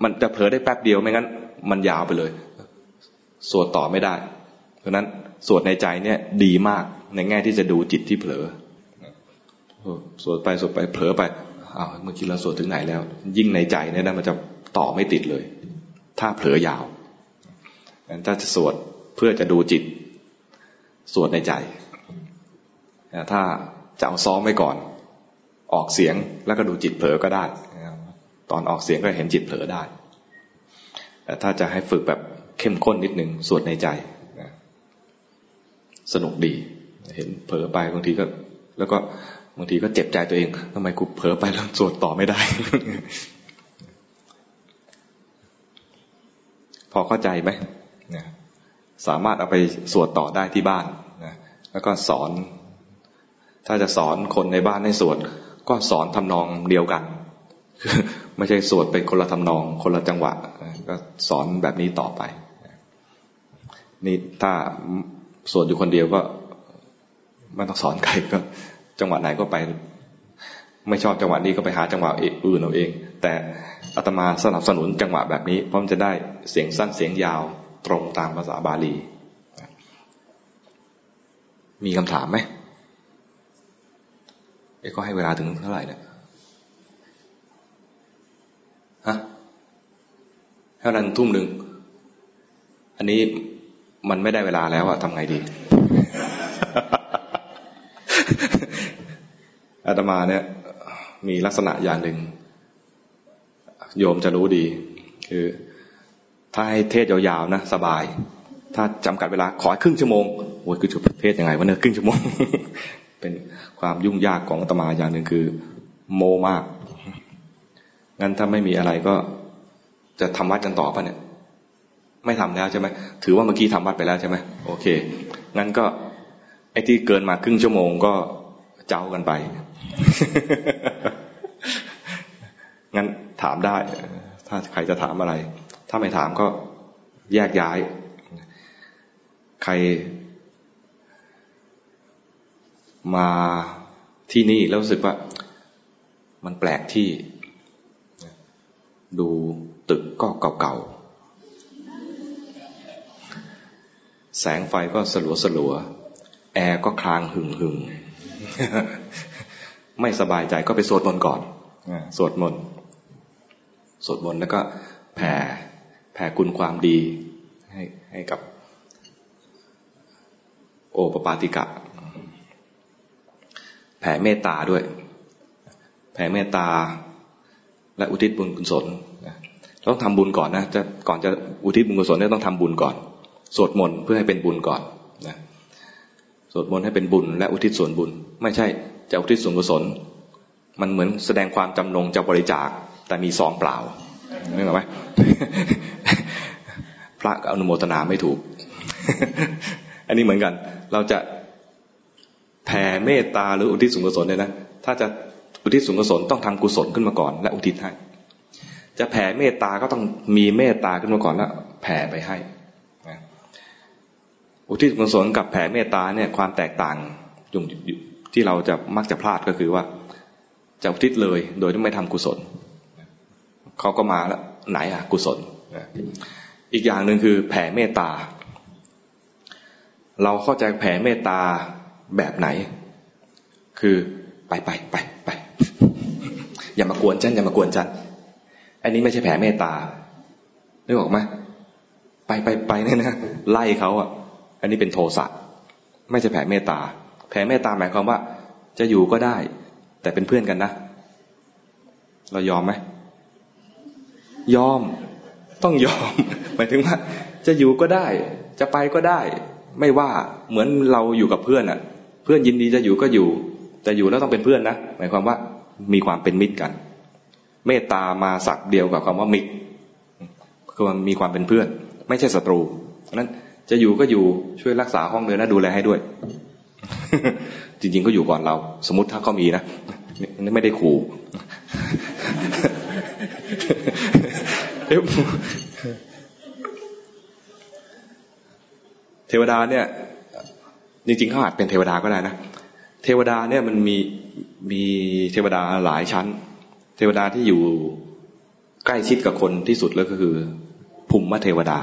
มันจะเผลอได้แป๊บเดียวไม่งั้น มันยาวไปเลย สวดต่อไม่ได้ เพราะนั้นสวดในใจเนี่ยดีมากในแง่ที่จะดูจิตที่เผลอสวดไปสวดไปเผลอไปอ้าวเมื่อกี้เราสวดถึงไหนแล้ว ยิ่งในใจเนี่ยนะมันจะต่อไม่ติดเลย ถ้าเผลอยาวงั้นถ้าจะสวดเพื่อจะดูจิต สวดในใจถ้าจะเอาซ้อมไว้ก่อน ออกเสียงแล้วก็ดูจิตเผลอก็ได้ตอนออกเสียงก็เห็นจิตเผลอได้แต่ถ้าจะให้ฝึกแบบ เข้มข้นนิดหนึ่งสวดในใจสนุกดี เห็นเผลอไปบางทีก็ แล้วก็บางทีก็เจ็บใจตัวเองทำไมกูเผลอไปแล้วสวดต่อไม่ได้ พอเข้าใจไหมนะสามารถเอาไปสวดต่อได้ที่บ้านนะแล้วก็สอน ถ้าจะสอนคนในบ้านให้สวด ก็สอนทำนองเดียวกันไม่ใช่สวดเป็นคนละทำนอง คนละจังหวะ ก็สอนแบบนี้ต่อไป นี่ถ้าสวดอยู่คนเดียวก็ไม่ต้องสอนใครก็ จังหวะไหนก็ไป ไม่ชอบจังหวะนี้ก็ไปหาจังหวะอื่นเอาเอง แต่อาตมาสนับสนุนจังหวะแบบนี้ เพราะมันจะได้เสียงสั้นเสียงยาวตรงตามภาษาบาลี มีคำถามไหมเอ้ก็ให้เวลาถึงเท่าไหร่เนี่ยฮะเท่านั้นทุ่มหนึ่งอันนี้ มันไม่ได้เวลาแล้วอะทำไงดีอาตมาเนี่ย มีลักษณะอย่างหนึ่งโยมจะรู้ดี คือ ถ้าให้เทศยาวๆนะสบาย ถ้าจำกัดเวลาขอครึ่งชั่วโมงโอ้ยคือจะเทศยังไงวะเนี่ยครึ่งชั่วโมง เป็นความยุ่งยากของอาตมาอย่างหนึ่งคือ โมมากงั้นถ้าไม่มีอะไรก็จะทำวัดกันต่อปะเนี่ย ไม่ทำแล้วใช่ไหมถือว่าเมื่อกี้ทำวัดไปแล้วใช่ไหมโอเค งั้นก็ไอ้ที่เกินมาครึ่งชั่วโมงก็เจ้ากันไป งั้นถามได้ ถ้าใครจะถามอะไร ถ้าไม่ถามก็แยกย้าย ใครมาที่นี่แล้วรู้สึกว่า มันแปลกที่ ดูตึกก็เก่าๆ แสงไฟก็สลัวสลัวแอร์ก็คลางหึงหึงไม่สบายใจก็ไปสวดมนต์ก่อนสวดมนต์สวดมนต์แล้วก็แผ่แผ่คุณความดี ให้ให้กับ โอปปาติกะ แผ่เมตตาด้วย แผ่เมตตา และอุทิศบุญกุศลต้องทำบุญก่อนนะจะก่อนจะอุทิศบุญกุศลเนี่ยต้องทำบุญก่อน สวดมนต์เพื่อให้เป็นบุญก่อนนะสวดมนต์ให้เป็นบุญ และอุทิศส่วนบุญ ไม่ใช่จะอุทิศส่วนกุศล มันเหมือนแสดงความจำนงจะบริจาคแต่มีซองเปล่านึกออกไหมพระอนุโมทนาไม่ถูก อันนี้เหมือนกัน เราจะแผ่เมตตาหรืออุทิศส่วนกุศลเนี่ยนะถ้าจะอุทิศส่วนกุศลต้องทำกุศลขึ้นมาก่อน และอุทิศให้ จะแผ่เมตตาก็ต้องมีเมตตาขึ้นมาก่อนแล้วแผ่ไปให้ อุทิศกุศลกับแผ่เมตตาเนี่ยความแตกต่างจุที่เราจะมักจะพลาดก็คือว่า จะอุทิศเลยโดยที่ไม่ทำกุศลเขาก็มาแล้วไหนอะกุศลอีกอย่างหนึ่งคือแผ่เมตตา เราเข้าใจแผ่เมตตาแบบไหน คือไปไปไปไปอย่ามากวนฉันอย่ามากวนฉันอันนี้ไม่ใช่แผ่เมตตานึกออกไหมไปไปไปเนี่ยนะไล่เขาอะ อันนี้เป็นโทสะไม่ใช่แผ่เมตตา แผ่เมตตาหมายความว่า จะอยู่ก็ได้ แต่เป็นเพื่อนกันนะ เรายอมไหมยอมต้องยอม หมายถึงว่า จะอยู่ก็ได้ จะไปก็ได้ ไม่ว่าเหมือนเราอยู่กับเพื่อนอะ เพื่อนยินดีจะอยู่ก็อยู่ แต่อยู่แล้วต้องเป็นเพื่อนนะหมายความว่ามีความเป็นมิตรกัน เมตตามาสักเดียวกับคำว่ามิตรคือมีความเป็นเพื่อน ไม่ใช่ศัตรูเพราะนั้น จะอยู่ก็อยู่ช่วยรักษาห้องเลยนะดูแลให้ด้วย จริงๆก็อยู่ก่อนเรา สมมติถ้าเขามีนะนี่ไม่ได้ขู่เทวดาเนี่ย จริงๆเขาอาจเป็นเทวดาก็ได้นะเทวดาเนี่ยมันมีมีเทวดาหลายชั้น เทวดาที่อยู่ใกล้ชิดกับคนที่สุดแล้วก็คือภูมิเทวดา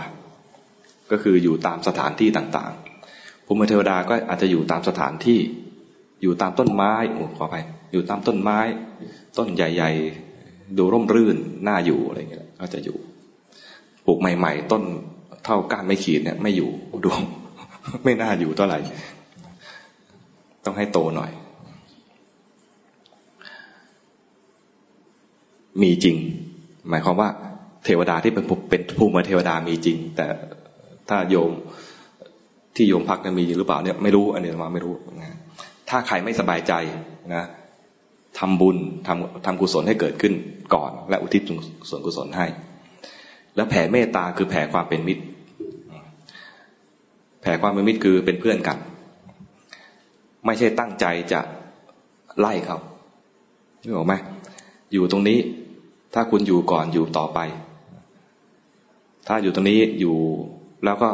ก็คืออยู่ตามสถานที่ต่างๆ ภูมิเทวดาก็อาจจะอยู่ตามสถานที่ อยู่ตามต้นไม้โอ้ขอไปอยู่ตามต้นไม้ ต้นใหญ่ ๆ ดูร่มรื่นน่าอยู่อะไรเงี้ยก็จะอยู่ ปลูกใหม่ ๆ ต้นเท่าก้านไม่ขีดเนี่ย ไม่อยู่ดวงไม่น่าอยู่เท่าไหร่ ต้องให้โตหน่อย มีจริง หมายความว่าเทวดาที่เป็นเป็นภูมิเทวดามีจริง แต่ ถ้าโยมที่โยมพักมีหรือเปล่าเนี่ยไม่รู้อันนี้มาไม่รู้นะถ้าใครไม่สบายใจนะทำบุญทำทำกุศลให้เกิดขึ้นก่อน และอุทิศส่วนกุศลให้ แล้วแผ่เมตตาคือแผ่ความเป็นมิตร แผ่ความเป็นมิตรคือเป็นเพื่อนกัน ไม่ใช่ตั้งใจจะไล่เขานึกออกไหมอยู่ตรงนี้ถ้าคุณอยู่ก่อนอยู่ต่อไป ถ้าอยู่ตรงนี้อยู่ แล้วก็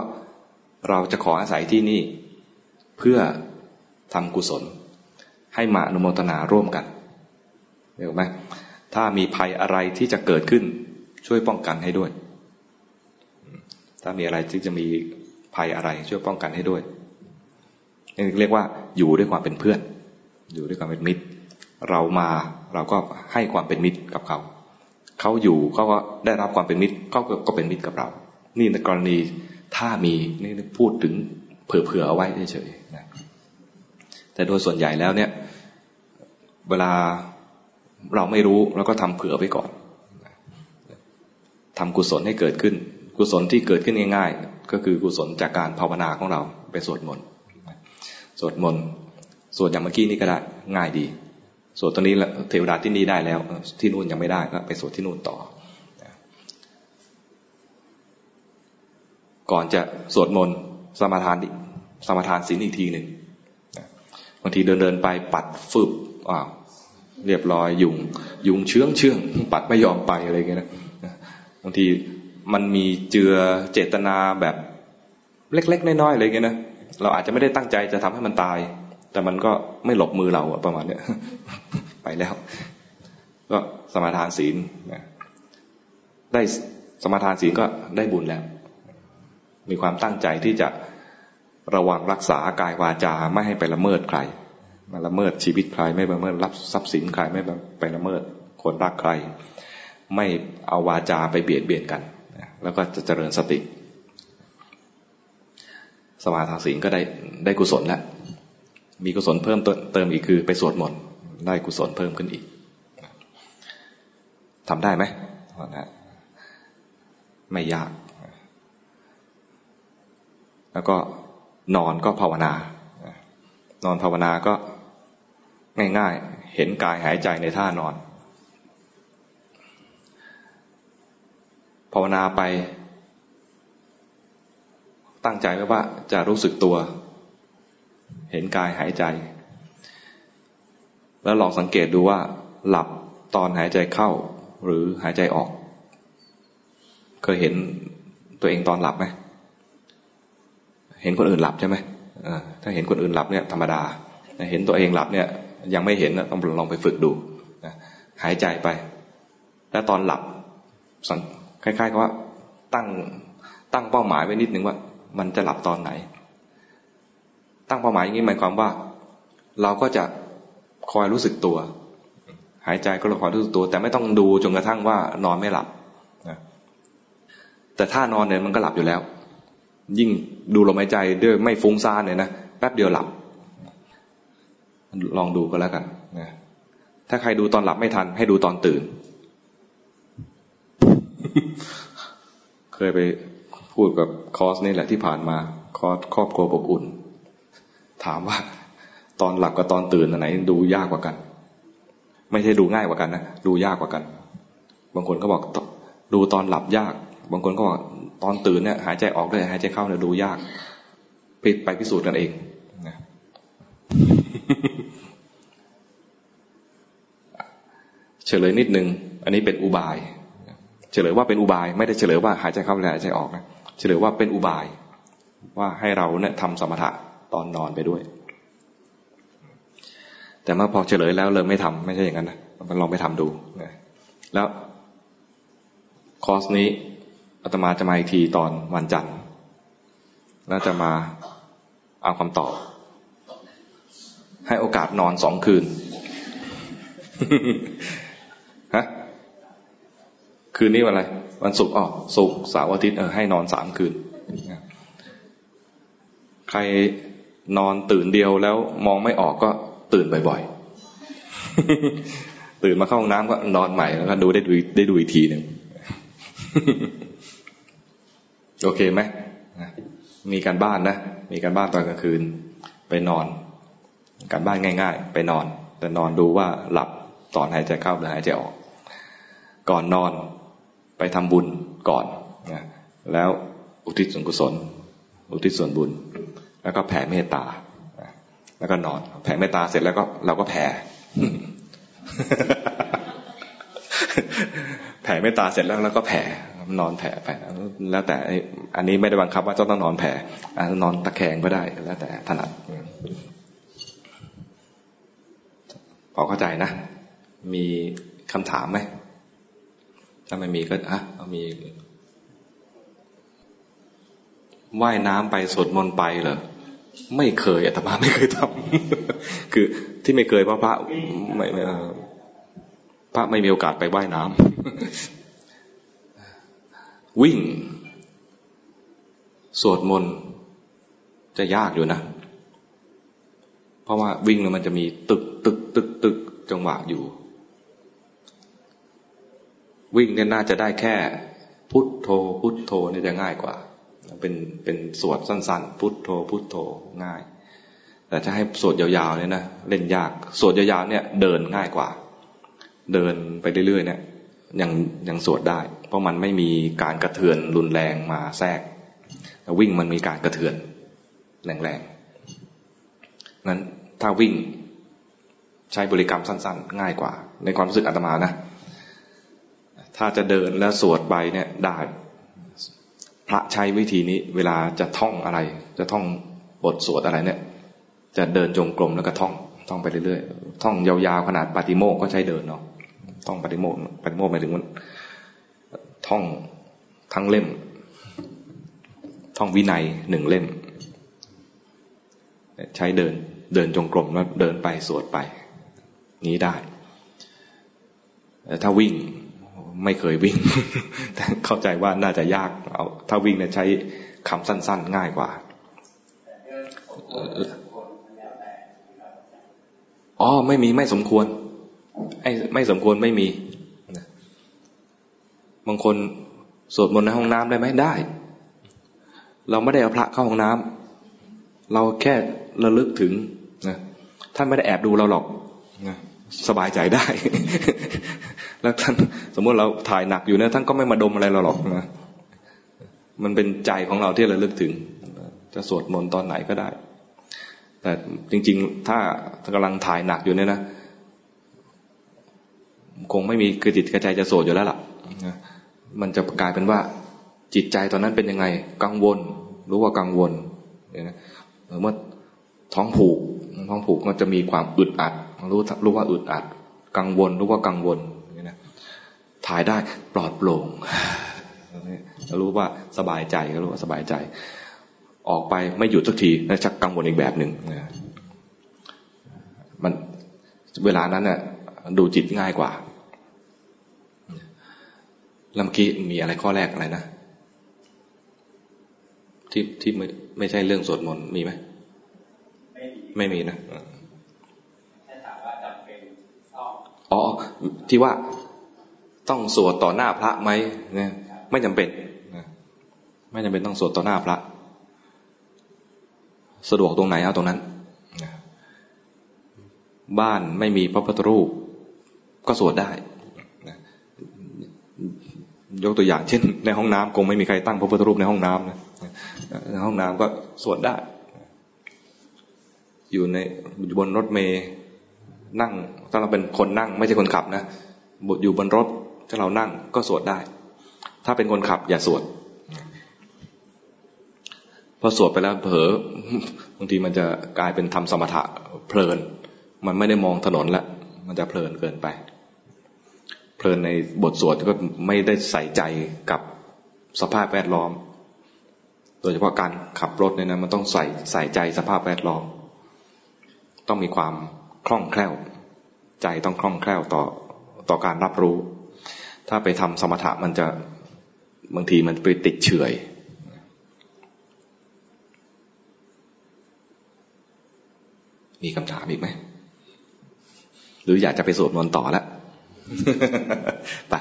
เราจะขออาศัยที่นี่เพื่อทำกุศล ให้มาอนุโมทนาร่วมกันเห็นไหมถ้ามีภัยอะไรที่จะเกิดขึ้นช่วยป้องกันให้ด้วย ถ้ามีอะไรที่จะมีภัยอะไรช่วยป้องกันให้ด้วยนี่เรียกว่าอยู่ด้วยความเป็นเพื่อน อยู่ด้วยความเป็นมิตร เรามาเราก็ให้ความเป็นมิตรกับเขา เขาอยู่เขาก็ได้รับความเป็นมิตรเขาก็เป็นมิตรกับเรา นี่ในกรณี ถ้ามีนี่พูดถึงเผื่อๆเอาไว้เฉยๆนะแต่โดยส่วนใหญ่แล้วเนี่ย เวลาเราไม่รู้เราก็ทำเผื่อไว้ก่อนทำกุศลให้เกิดขึ้น กุศลที่เกิดขึ้นง่ายๆ ก็คือกุศลจากการภาวนาของเราไปสวดมนต์สวดมนต์สวดอย่างเมื่อกี้นี่ก็ได้ง่ายดีสวดตอนนี้เทวดาที่นี่ได้แล้ว ที่นู่นยังไม่ได้ก็ไปสวดที่นู่นต่อ ก่อนจะสวดมนต์สมาทานสมาทานศีลอีกทีหนึ่งบางทีเดินเดินไปปัดฟึบอ้าวเรียบร้อยยุงยุงเชื้องเชื่องปัดไม่ยอมไปอะไรเงี้ยนะบางทีมันมีเจือเจตนาแบบเล็ก ๆ น้อยๆอะไรเงี้ยนะเราอาจจะไม่ได้ตั้งใจจะทำให้มันตาย แต่มันก็ไม่หลบมือเราประมาณเนี้ยไปแล้ว ก็สมาทานศีลได้สมาทานศีลก็ได้บุญแล้ว มีความตั้งใจที่จะระวังรักษากายวาจาไม่ให้ไปละเมิดใครมาละเมิดชีวิตใคร ไม่ละเมิดรับทรัพย์สินใครไม่ไปละเมิดคนรักใคร ไม่เอาวาจาไปเบียดเบียนกัน แล้วก็จะเจริญสติ สมาทานศีลก็ได้ได้กุศลแล้วมีกุศลเพิ่มเติมอีกคือไปสวดมนต์ได้กุศลเพิ่มขึ้นอีกทำได้ไหมไม่ยาก แล้วก็นอนก็ภาวนา นอนภาวนาก็ง่ายๆ เห็นกายหายใจในท่านอน ภาวนาไป ตั้งใจไว้ว่าจะรู้สึกตัว เห็นกายหายใจ แล้วลองสังเกตดูว่าหลับตอนหายใจเข้าหรือหายใจออก เคยเห็นตัวเองตอนหลับไหม เห็นคนอื่นหลับใช่ไหมถ้าเห็นคนอื่นหลับเนี่ยธรรมดา เห็นตัวเองหลับเนี่ยยังไม่เห็นต้องลองไปฝึกดูหายใจไป แล้วตอนหลับคล้ายๆกับว่าตั้งตั้งเป้าหมายไว้นิดนึงว่า มันจะหลับตอนไหน ตั้งเป้าหมายอย่างนี้หมายความว่า เราก็จะคอยรู้สึกตัว หายใจก็คอยรู้สึกตัว แต่ไม่ต้องดูจนกระทั่งว่านอนไม่หลับนะแต่ถ้านอนเนี่ยมันก็หลับอยู่แล้ว ยิ่งดูลมหายใจด้วยไม่ฟุ้งซ่านเนี่ยนะแป๊บเดียวหลับ ลองดูก็แล้วกันนะถ้าใครดูตอนหลับไม่ทัน ให้ดูตอนตื่น เคยไปพูดกับคอสนี่แหละที่ผ่านมา คอสครอบครัวอบอุ่น ถามว่า ตอนหลับกับตอนตื่นอันไหน ดูยากกว่ากัน ไม่ใช่ดูง่ายกว่ากันนะดูยากกว่ากัน บางคนก็บอกดูตอนหลับยาก บางคนก็บอก ตอนตื่นเนี่ยหายใจออกด้วยหายใจเข้าเนี่ยดูยากไปไปพิสูจน์กันเองนะเฉลยนิดนึง อันนี้เป็นอุบาย เฉลยว่าเป็นอุบาย ไม่ได้เฉลยว่าหายใจเข้าและหายใจออกนะเฉลยว่าเป็นอุบาย ว่าให้เราเนี่ยทำสมถะตอนนอนไปด้วย แต่เมื่อพอเฉลยแล้วเลยไม่ทำไม่ใช่อย่างนั้นนะมันลองไปทำดูนะแล้วคอร์สนี้ อาตมาจะมาอีกทีตอนวันจันทร์แล้วจะมาเอาคำตอบ ให้โอกาสนอนสองคืนฮะคืนนี้วันอะไร วันศุกร์อ๋อศุกร์เสาร์อาทิตย์เออให้นอนสามคืน ใครนอนตื่นเดียวแล้วมองไม่ออกก็ตื่นบ่อยๆ ตื่นมาเข้าห้องน้ำก็นอนใหม่แล้วก็ดูได้ดูได้ดูอีกทีหนึ่ง โอเคไหมมีการบ้านนะ มีการบ้านตอนกลางคืนไปนอน การบ้านง่าย ๆ ไปนอน แต่นอนดูว่าหลับตอนหายใจเข้าหรือหายใจออก ก่อนนอนไปทำบุญก่อนนะแล้วอุทิศส่วนกุศล อุทิศส่วนบุญ แล้วก็แผ่เมตตา แล้วก็นอน แผ่เมตตาเสร็จแล้วก็เราก็แผ่ แผ่เมตตาเสร็จแล้วเราก็แผ่ นอนแผ่แผ่แล้วแต่อันนี้ไม่ได้บังคับว่าต้องนอนแผ่นอนตะแคงก็ได้ แล้วแต่ถนัดพอเข้าใจนะ มีคำถามไหม ถ้าไม่มีก็อะมีว่ายน้ำไปสวดมนต์ไปเหรอไม่เคยอาตมาไม่เคยทำคือที่ไม่เคยเพราะพระไม่พระไม่มีโอกาสไปว่ายน้ำ วิ่ง สวดมนต์จะยากอยู่นะ เพราะว่าวิ่งมันจะมีตึกตึกตึกตึกจังหวะอยู่ วิ่งเนี่ยน่าจะได้แค่พุทโธ พุทโธนี่จะง่ายกว่า เป็นเป็นสวดสั้น ๆ พุทโธ พุทโธง่าย แต่จะให้สวดยาวๆเนี่ยนะเล่นยากสวดยาวๆเนี่ย เดินง่ายกว่า เดินไปเรื่อยๆเนี่ยยังยังสวดได้ เพราะมันไม่มีการกระเทือนรุนแรงมาแทรกแต่วิ่งมันมีการกระเทือนแรงๆนั้นถ้าวิ่งใช้บริกรรมสั้น ๆ ง่ายกว่า ในความรู้สึกอาตมานะ ถ้าจะเดินแล้วสวดไปเนี่ยได้ พระใช้วิธีนี้ เวลาจะท่องอะไร จะท่องบทสวดอะไรเนี่ย จะเดินจงกรมแล้วก็ท่อง ท่องไปเรื่อยๆ ท่องยาวๆขนาดปฏิโมกก็ใช้เดินเนาะ ท่องปฏิโมกปฏิโมกหมายถึงมัน ท่องทั้งเล่ม ท่องวินัยหนึ่งเล่ม ใช้เดินเดินจงกรมแล้วเดินไปสวดไป นี้ได้ ถ้าวิ่งไม่เคยวิ่ง แต่เข้าใจว่าน่าจะยากเอาถ้าวิ่งเนี่ยใช้คำสั้น ๆ ง่ายกว่าอ๋อไม่มีไม่สมควรไอ้ไม่สมควรไม่มี บางคนสวดมนต์ในห้องน้ำได้ไหมได้ เราไม่ได้เอาพระเข้าห้องน้ำเราแค่ระลึกถึงนะท่านไม่ได้แอบดูเราหรอกนะสบายใจได้ แล้วท่านสมมติเราถ่ายหนักอยู่เนะท่านก็ไม่มาดมอะไรเราหรอกนะมันเป็นใจของเราที่ระลึกถึง จะสวดมนต์ตอนไหนก็ได้ แต่จริง ๆ ถ้ากำลังถ่ายหนักอยู่เนี่ยนะ คงไม่มีคือจิตกระใจจะโสดอยู่แล้วล่ะ มันจะกลายเป็นว่าจิตใจตอนนั้นเป็นยังไง กังวล รู้ว่ากังวลเนี่ยเมื่อท้องผูก ท้องผูกก็จะมีความอึดอัด รู้รู้ว่าอึดอัด กังวล รู้ว่ากังวลเนี่ยนะถ่ายได้ปลอดโปร่งรู้ว่าสบายใจก็รู้ว่าสบายใจ ออกไปไม่หยุดสักทีนะชักกังวลอีกแบบหนึ่งมันเวลานั้นเนี่ยดูจิตง่ายกว่า ล้วเมื่อกี้มีอะไรข้อแรกอะไรนะ ที่ที่ไม่ไม่ใช่เรื่องสวดมนต์มีไหมไม่มีนะอ๋อที่ว่าต้องสวดต่อหน้าพระไหมเนี่ยไม่จำเป็นไม่จำเป็นต้องสวดต่อหน้าพระ สะดวกตรงไหนเอาตรงนั้นบ้านไม่มีพระพุทธรูปก็สวดได้ ยกตัวอย่างเช่น ในห้องน้ำคงไม่มีใครตั้งพระพุทธรูปในห้องน้ำนะในห้องน้ำก็สวดได้ อยู่ในอยู่บนรถเมย์นั่ง ถ้าเราเป็นคนนั่ง ไม่ใช่คนขับนะอยู่บนรถถ้าเรานั่งก็สวดได้ ถ้าเป็นคนขับ อย่าสวดพอสวดไปแล้วเผลอบางทีมันจะกลายเป็นทำสมถะเพลิน มันไม่ได้มองถนนล้วมันจะเพลินเกินไป เพลินในบทสวดก็ไม่ได้ใส่ใจกับสภาพแวดล้อม โดยเฉพาะการขับรถเนี่ยนะมันต้องใส่ใส่ใจสภาพแวดล้อม ต้องมีความคล่องแคล่ว ใจต้องคล่องแคล่วต่อต่อการรับรู้ ถ้าไปทำสมถะมันจะบางทีมันไปติดเฉยมีคำถามอีกไหม หรืออยากจะไปสวดมนต์ต่อแล้ว ไป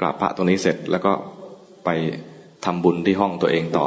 กราบพระตรงนี้เสร็จแล้วก็ไปทำบุญที่ห้องตัวเองต่อ